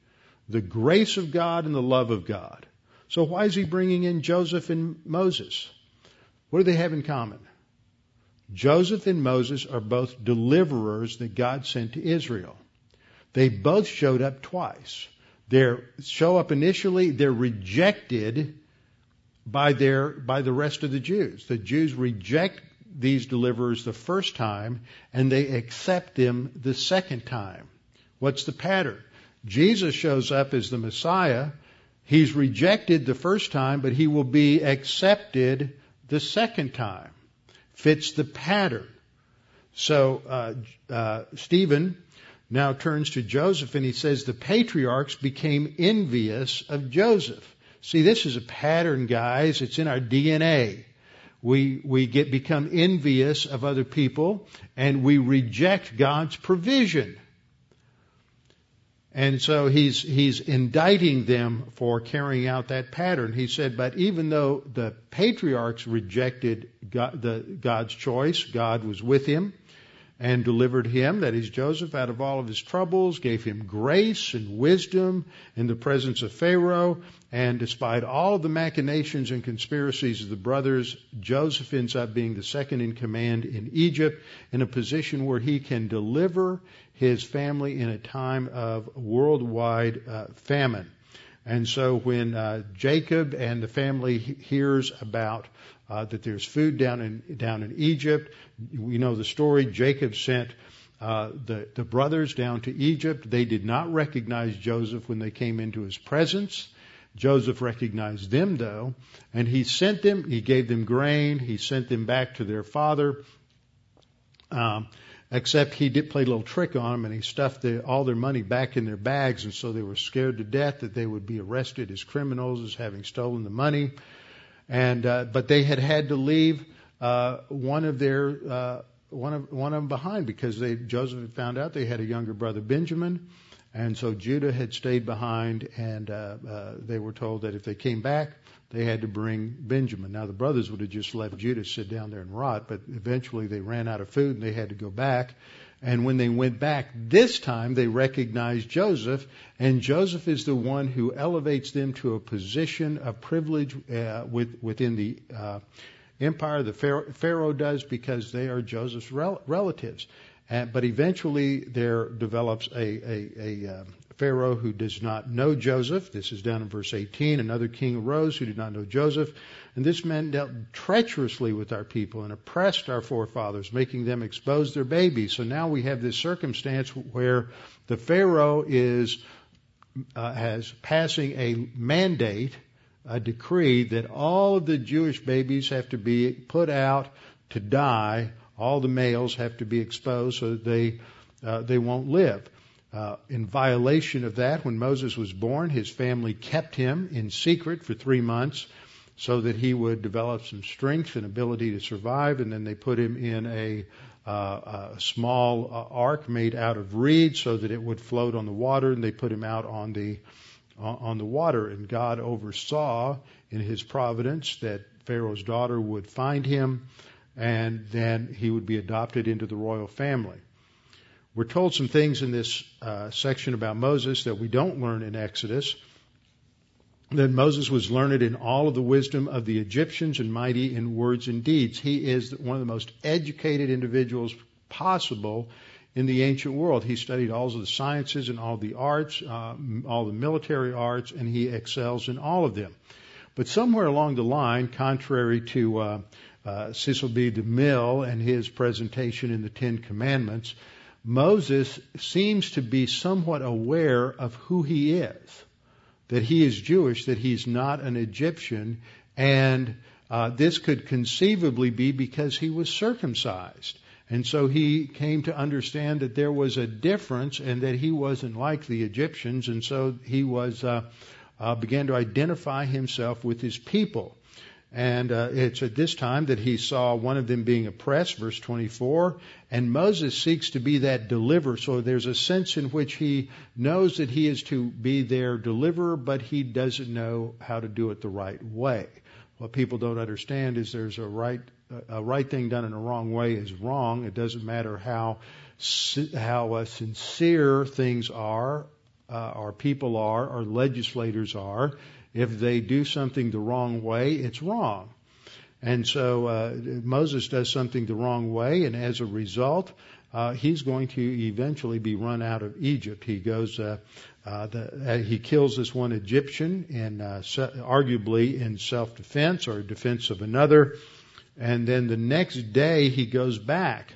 The grace of God and the love of God. So why is he bringing in Joseph and Moses? What do they have in common? Joseph and Moses are both deliverers that God sent to Israel. They both showed up twice. They show up initially, they're rejected by their by the rest of the Jews. The Jews reject these deliverers the first time and they accept them the second time. What's the pattern? Jesus shows up as the Messiah He's rejected the first time, but he will be accepted the second time. Fits the pattern. So uh, uh, Stephen now turns to Joseph and he says the patriarchs became envious of Joseph. See, this is a pattern, guys. It's in our DNA. We we get become envious of other people and we reject God's provision. And so he's, he's indicting them for carrying out that pattern. He said, but even though the patriarchs rejected God, the, God's choice, God was with him and delivered him, that is Joseph, out of all of his troubles, gave him grace and wisdom in the presence of Pharaoh, and despite all of the machinations and conspiracies of the brothers, Joseph ends up being the second in command in Egypt in a position where he can deliver his family in a time of worldwide uh, famine. And so when uh, Jacob and the family hears about uh, that there's food down in down in Egypt, we know the story. Jacob sent uh, the the brothers down to Egypt. They did not recognize Joseph when they came into his presence. Joseph recognized them though, and he sent them. He gave them grain. He sent them back to their father. Um, Except he did play a little trick on them and he stuffed the, all their money back in their bags and so they were scared to death that they would be arrested as criminals as having stolen the money. And, uh, but they had had to leave, uh, one of their, uh, one of, one of them behind because they, Joseph had found out they had a younger brother, Benjamin. And so Judah had stayed behind and, uh, uh, they were told that if they came back, they had to bring Benjamin. Now the brothers would have just left Judah sit down there and rot, but eventually they ran out of food and they had to go back. And when they went back this time, they recognized Joseph, and Joseph is the one who elevates them to a position of privilege uh, with, within the uh, empire. The Pharaoh, Pharaoh, does because they are Joseph's rel- relatives. Uh, but eventually, there develops a, a, a, um, Pharaoh who does not know Joseph. This is down in verse 18. Another king arose who did not know Joseph. And this man dealt treacherously with our people and oppressed our forefathers, making them expose their babies. So now we have this circumstance where the Pharaoh is, uh, has passing a mandate, a decree that all of the Jewish babies have to be put out to die. All the males have to be exposed so that they, uh, they won't live. Uh, in violation of that, when Moses was born, his family kept him in secret for three months so that he would develop some strength and ability to survive. And then they put him in a, uh, a small uh, ark made out of reeds so that it would float on the water. And they put him out on the on the water. And God oversaw in His providence that Pharaoh's daughter would find him, and then he would be adopted into the royal family. We're told some things in this uh, section about Moses that we don't learn in Exodus. That Moses was learned in all of the wisdom of the Egyptians and mighty in words and deeds. He is one of the most educated individuals possible in the ancient world. He studied all of the sciences and all the arts, uh, all the military arts, and he excels in all of them. But somewhere along the line, contrary to uh, uh, Cecil B. DeMille and his presentation in the Ten Commandments, Moses seems to be somewhat aware of who he is, that he is Jewish, that he's not an Egyptian, and uh, this could conceivably be because he was circumcised. And so he came to understand that there was a difference and that he wasn't like the Egyptians, and so he was uh, uh, began to identify himself with his people. And uh, it's at this time that he saw one of them being oppressed, verse 24, and Moses seeks to be that deliverer. So there's a sense in which he knows that he is to be their deliverer, but he doesn't know how to do it the right way. What people don't understand is there's a right a right thing done in a wrong way is wrong. It doesn't matter how how uh, sincere things are, uh, our people are, our legislators are. If they do something the wrong way, it's wrong. And so uh, Moses does something the wrong way, and as a result, uh, he's going to eventually be run out of Egypt. He goes, uh, uh, the, uh, he kills this one Egyptian, in, uh, arguably in self-defense or defense of another. And then the next day he goes back.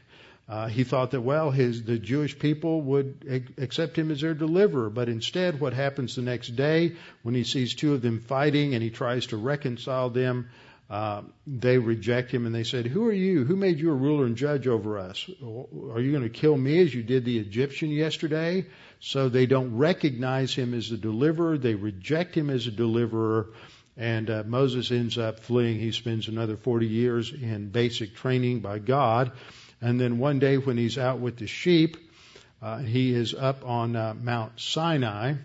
Uh, he thought that well, his the Jewish people would accept him as their deliverer, but instead, what happens the next day when he sees two of them fighting and he tries to reconcile them? Uh, they reject him and they said, "Who are you? Who made you a ruler and judge over us? Are you going to kill me as you did the Egyptian yesterday?" So they don't recognize him as a deliverer. They reject him as a deliverer. And uh, Moses ends up fleeing. He spends another 40 years in basic training by God. And then one day when he's out with the sheep, uh, he is up on uh, Mount Sinai.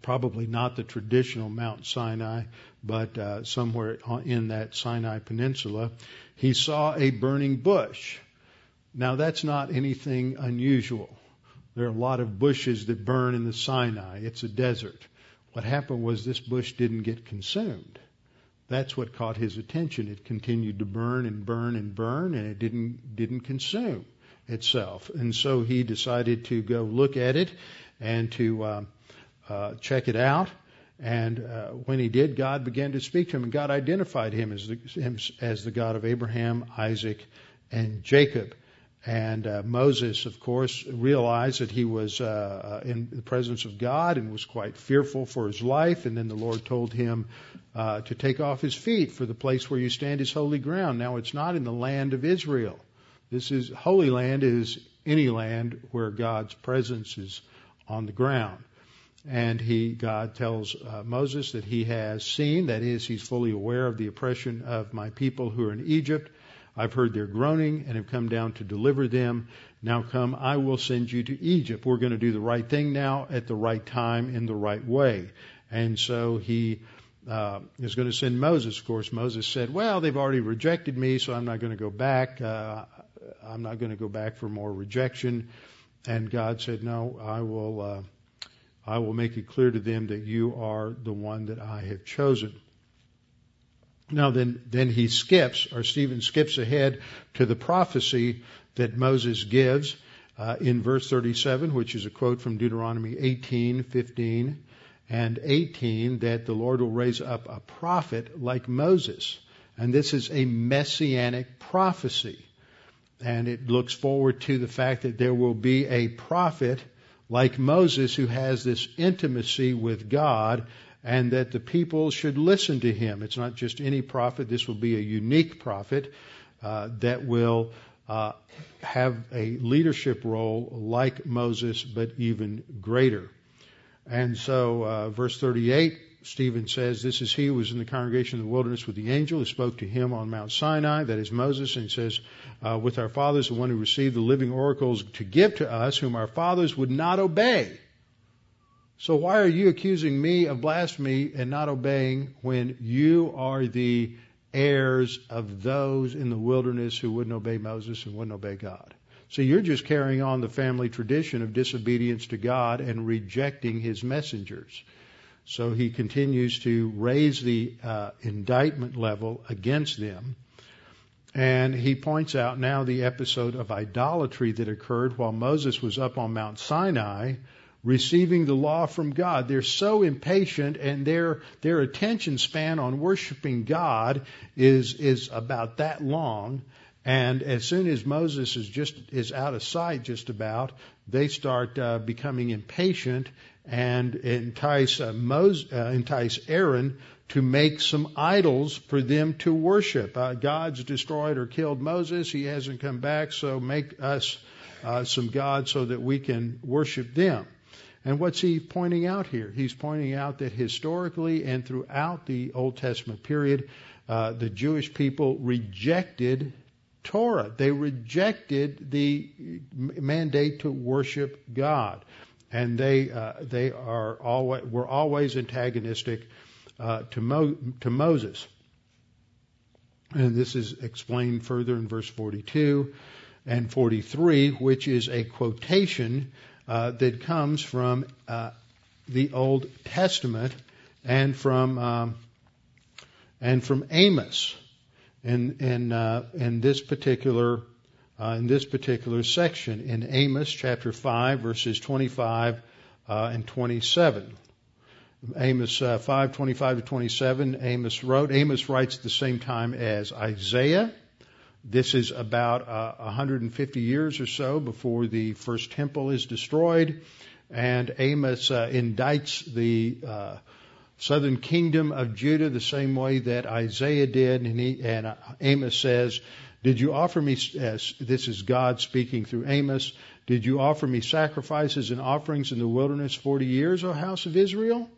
Probably not the traditional Mount Sinai, but uh, somewhere in that Sinai Peninsula. He saw a burning bush. Now that's not anything unusual. There are a lot of bushes that burn in the Sinai. It's a desert. What happened was this bush didn't get consumed. That's what caught his attention. It continued to burn and burn and burn, and it didn't didn't consume itself. And so he decided to go look at it and to uh, uh, check it out. And uh, when he did, God began to speak to him, and God identified him as the, as the God of Abraham, Isaac, and Jacob. And uh, Moses, of course, realized that he was uh, uh, in the presence of God and was quite fearful for his life. And then the Lord told him uh, to take off his feet, for the place where you stand is holy ground. Now, it's not in the land of Israel. This is holy land is any land where God's presence is on the ground. And he, God tells uh, Moses that he has seen, that is, he's fully aware of the oppression of my people who are in Egypt I've heard their groaning and have come down to deliver them. Now come, I will send you to Egypt. We're going to do the right thing now at the right time in the right way. And so he uh, is going to send Moses. Of course, Moses said, "Well, they've already rejected me, so I'm not going to go back. Uh, I'm not going to go back for more rejection." And God said, "No, I will. Uh, I will make it clear to them that you are the one that I have chosen." Now then, then he skips, or Stephen skips ahead to the prophecy that Moses gives uh, in verse 37, which is a quote from Deuteronomy 18, 15, and 18, that the Lord will raise up a prophet like Moses. And this is a messianic prophecy. And it looks forward to the fact that there will be a prophet like Moses who has this intimacy with God and that the people should listen to him. It's not just any prophet, this will be a unique prophet uh, that will uh, have a leadership role like Moses, but even greater. And so, uh, verse 38, Stephen says, This is he who was in the congregation of the wilderness with the angel who spoke to him on Mount Sinai, that is Moses, and says, uh, With our fathers, the one who received the living oracles to give to us, whom our fathers would not obey. So why are you accusing me of blasphemy and not obeying when you are the heirs of those in the wilderness who wouldn't obey Moses and wouldn't obey God? So you're just carrying on the family tradition of disobedience to God and rejecting his messengers. So he continues to raise the uh, indictment level against them. And he points out now the episode of idolatry that occurred while Moses was up on Mount Sinai receiving the law from God. They're so impatient and their their attention span on worshiping God is is about that long. And as soon as Moses is just is out of sight, just about, they start uh, becoming impatient and entice uh, Moses, uh, entice Aaron to make some idols for them to worship. Uh, God's destroyed or killed Moses; he hasn't come back, so make us uh, some gods so that we can worship them. And what's he pointing out here? He's pointing out that historically and throughout the Old Testament period, uh, the Jewish people rejected Torah. They rejected the mandate to worship God, and they uh, they are always were always antagonistic uh, to Mo, to Moses. And this is explained further in verse 42 and 43, which is a quotation uh, that comes from uh, the Old Testament and from um, and from Amos, in in uh, in this particular uh, in this particular section in Amos chapter five verses 25 uh, and 27. Amos uh, 5, 25 to 27, Amos wrote. Amos writes at the same time as Isaiah. This is about uh, 150 years or so before the first temple is destroyed, and Amos uh, indicts the uh, southern kingdom of Judah the same way that Isaiah did, and, he, and uh, Amos says, "Did you offer me?" As, this is God speaking through Amos. Did you offer me sacrifices and offerings in the wilderness forty years, O house of Israel?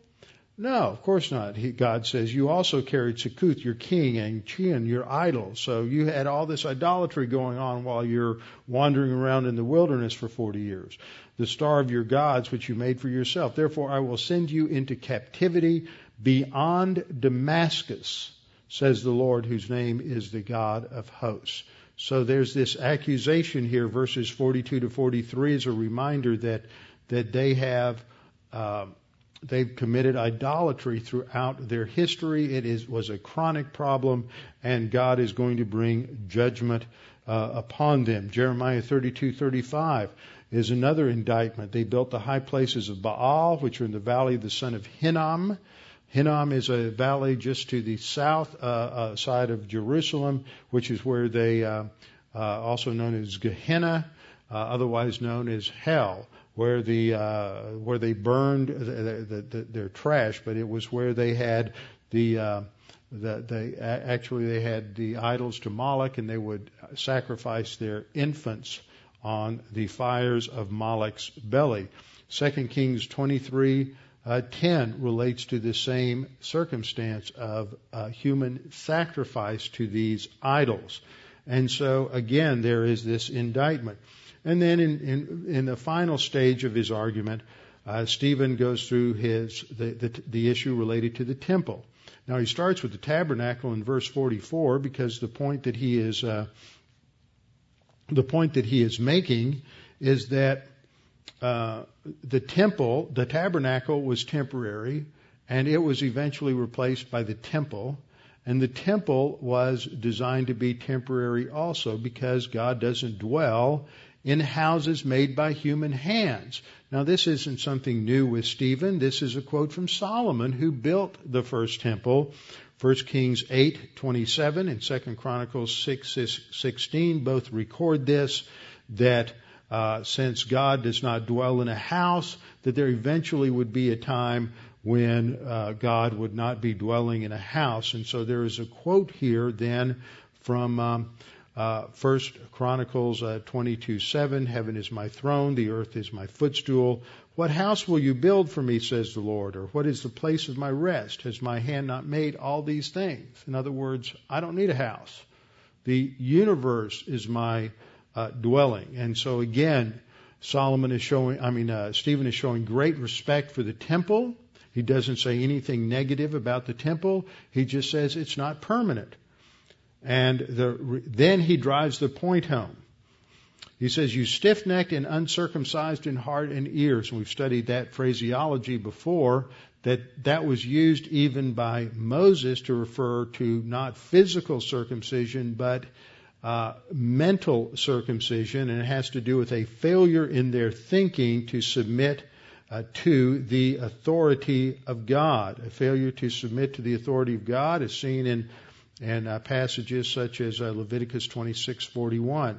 No, of course not. He, God says, You also carried Succoth, your king, and Chiun, your idol. So you had all this idolatry going on while you're wandering around in the wilderness for 40 years. The star of your gods, which you made for yourself. Therefore, I will send you into captivity beyond Damascus, says the Lord, whose name is the God of hosts. So there's this accusation here, verses 42 to 43, is a reminder that, that they have. Um, They've committed idolatry throughout their history. It is, was a chronic problem, and God is going to bring judgment uh, upon them. Jeremiah 32:35 is another indictment. They built the high places of Baal, which are in the valley of the son of Hinnom. Hinnom is a valley just to the south uh, uh, side of Jerusalem, which is where they, uh, uh, also known as Gehenna, uh, otherwise known as hell where the uh, where they burned the, the, the, their trash, but it was where they had the uh, the, they actually they had the idols to Moloch, and they would sacrifice their infants on the fires of Moloch's belly. Second Kings 23. Uh, 10 relates to the same circumstance of uh, human sacrifice to these idols. And so, again, there is this indictment. And then in, in, in the final stage of his argument, uh, Stephen goes through his the, the, the issue related to the temple. Now he starts with the tabernacle in verse 44 because the point that he is uh, the point that he is making is that uh, the temple, the tabernacle, was temporary, and it was eventually replaced by the temple. And the temple was designed to be temporary also because God doesn't dwell in houses made by human hands. Now, this isn't something new with Stephen. This is a quote from Solomon, who built the first temple. 1 Kings 8:27 and 2 Chronicles 6:16 both record this that uh, since God does not dwell in a house, that there eventually would be a time when uh, God would not be dwelling in a house. And so there is a quote here then from um, uh, First Chronicles uh, 22:7, Heaven is my throne, the earth is my footstool. What house will you build for me, says the Lord? Or what is the place of my rest? Has my hand not made all these things? In other words, I don't need a house. The universe is my uh, dwelling. And so again, Solomon is showing, I mean, uh, Stephen is showing great respect for the temple. He doesn't say anything negative about the temple. He just says it's not permanent. And the, then he drives the point home. He says, You stiff necked and uncircumcised in heart and ears. And we've studied that phraseology before, that that was used even by Moses to refer to not physical circumcision, but uh, mental circumcision. And it has to do with a failure in their thinking to submit uh, to the authority of God. A failure to submit to the authority of God is seen in in uh, passages such as uh, Leviticus 26:41.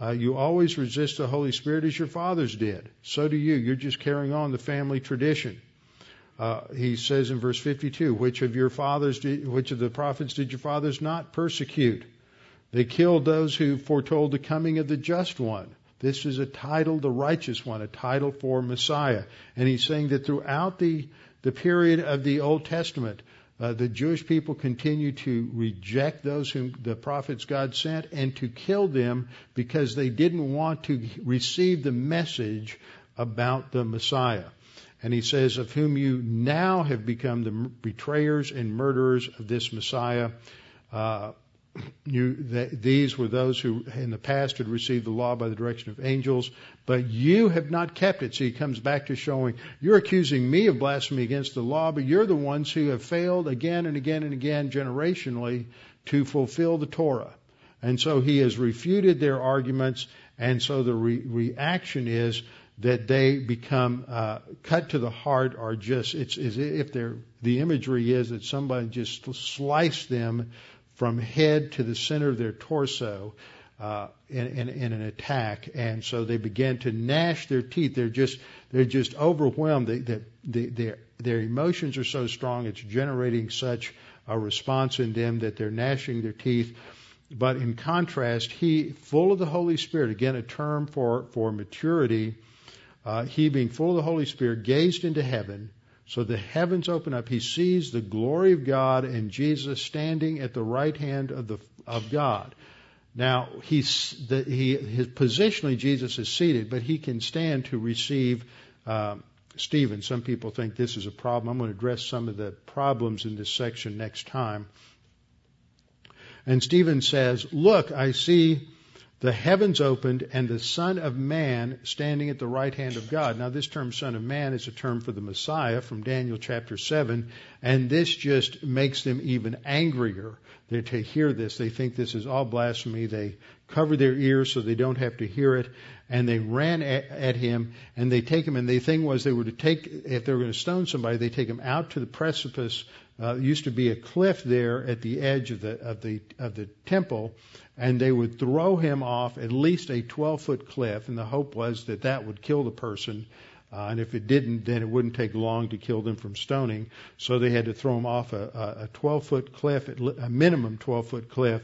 Uh, you always resist the Holy Spirit as your fathers did. So do you. You're just carrying on the family tradition. Uh, he says in verse 52, which of your fathers, did, which of the prophets did your fathers not persecute? They killed those who foretold the coming of the just one. This is a title, the righteous one, a title for Messiah. And he's saying that throughout the, the period of the Old Testament, uh, the Jewish people continued to reject those whom the prophets God sent and to kill them because they didn't want to receive the message about the Messiah. And he says, of whom you now have become the betrayers and murderers of this Messiah. Uh, you, these were those who in the past had received the law by the direction of angels, but you have not kept it. So he comes back to showing you're accusing me of blasphemy against the law, but you're the ones who have failed again and again and again generationally to fulfill the Torah. And so he has refuted their arguments, and so the re- reaction is that they become uh, cut to the heart, or just it's as if they're the imagery is that somebody just sliced them from head to the center of their torso uh, in, in, in, an attack, and so they began to gnash their teeth. They're just they're just overwhelmed. They, they, they, their their emotions are so strong; it's generating such a response in them that they're gnashing their teeth. But in contrast, he, full of the Holy Spirit, again a term for for maturity, uh, he being full of the Holy Spirit, gazed into heaven so the heavens open up. He sees the glory of God and Jesus standing at the right hand of the of God. Now he's the, he his positionally Jesus is seated, but he can stand to receive um, Stephen. Some people think this is a problem. I'm going to address some of the problems in this section next time. And Stephen says, "Look, I see." The heavens opened and the Son of Man standing at the right hand of God. Now, this term Son of Man is a term for the Messiah from Daniel chapter 7, and this just makes them even angrier. To hear this. They think this is all blasphemy. They cover their ears so they don't have to hear it, and they ran at, at him, and they take him, and the thing was they were to take, if they were going to stone somebody, they take him out to the precipice uh, used to be a cliff there at the edge of the of the of the temple, and they would throw him off at least a 12 foot cliff, and the hope was that that would kill the person. Uh, and if it didn't, then it wouldn't take long to kill them from stoning. So they had to throw him off a, a 12 foot cliff, a minimum 12 foot cliff.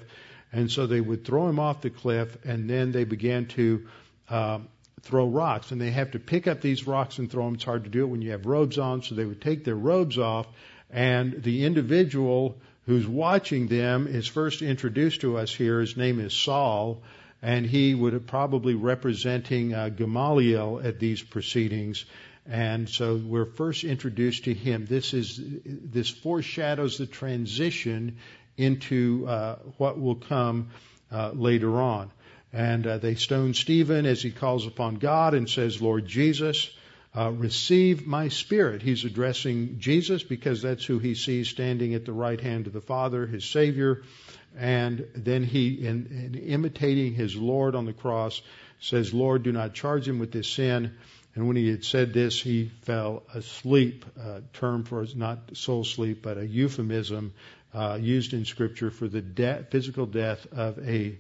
And so they would throw him off the cliff, and then they began to uh, throw rocks. And they have to pick up these rocks and throw them. It's hard to do it when you have robes on. So they would take their robes off and the individual who's watching them is first introduced to us here. His name is Saul, and he would probably representing uh, Gamaliel at these proceedings. And so we're first introduced to him. This is this foreshadows the transition into uh, what will come uh, later on. And uh, they stone Stephen as he calls upon God and says, "Lord Jesus." Uh, receive my spirit. He's addressing Jesus because that's who he sees standing at the right hand of the Father, his Savior. And then he, in, in imitating his Lord on the cross, says, Lord, do not charge him with this sin. And when he had said this, he fell asleep, a term for not soul sleep, but a euphemism uh, used in Scripture for the de- physical death of a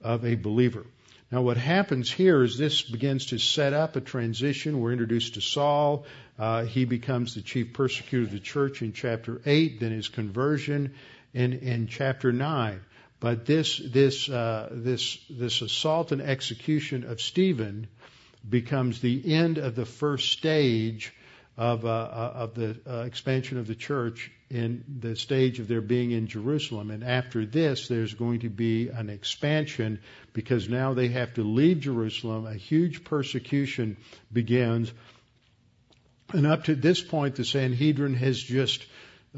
of a believer. Now, what happens here is this begins to set up a transition. We're introduced to Saul. Uh, he becomes the chief persecutor of the church in chapter 8, then his conversion in, in chapter 9. But this, this, uh, this, this assault and execution of Stephen becomes the end of the first stage of, uh, uh of the uh, expansion of the church in the stage of their being in Jerusalem. And after this, there's going to be an expansion because now they have to leave Jerusalem. A huge persecution begins. And up to this point, the Sanhedrin has just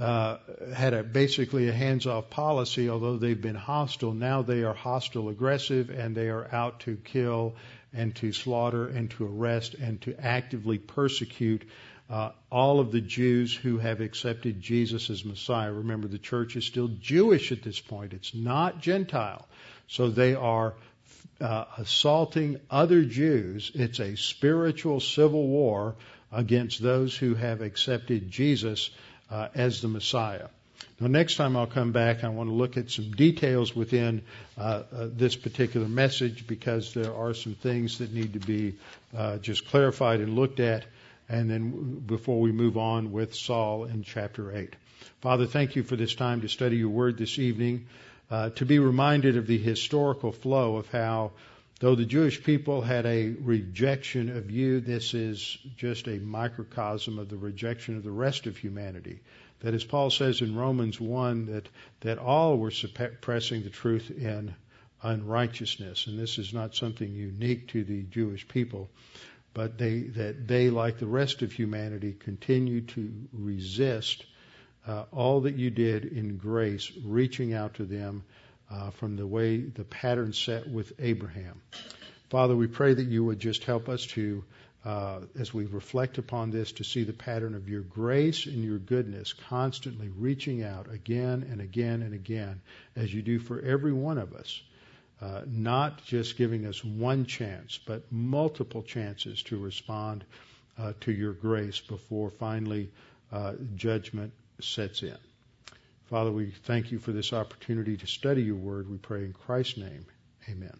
uh, had a, basically a hands-off policy. Although they've been hostile, now they are hostile, aggressive, and they are out to kill and to slaughter and to arrest and to actively persecute uh, all of the Jews who have accepted Jesus as Messiah. Remember, the church is still Jewish at this point. It's not Gentile. So they are uh, assaulting other Jews. It's a spiritual civil war against those who have accepted Jesus uh, as the Messiah. Now, next time I'll come back, I want to look at some details within uh, uh, this particular message because there are some things that need to be uh, just clarified and looked at, and then before we move on with Saul in chapter 8. Father, thank you for this time to study your word this evening, uh, to be reminded of the historical flow of how Though the Jewish people had a rejection of you, this is just a microcosm of the rejection of the rest of humanity. That as Paul says in Romans 1, that, that all were suppressing the truth in unrighteousness. And this is not something unique to the Jewish people, but they, that they, like the rest of humanity, continue to resist uh, all that you did in grace, reaching out to them uh, from the way the pattern set with Abraham. Father, we pray that you would just help us to, uh, as we reflect upon this, to see the pattern of your grace and your goodness constantly reaching out again and again and again, as you do for every one of us. Uh, not just giving us one chance, but multiple chances to respond uh, to your grace before finally uh, judgment sets in. Father, we thank you for this opportunity to study your word. We pray in Christ's name. Amen.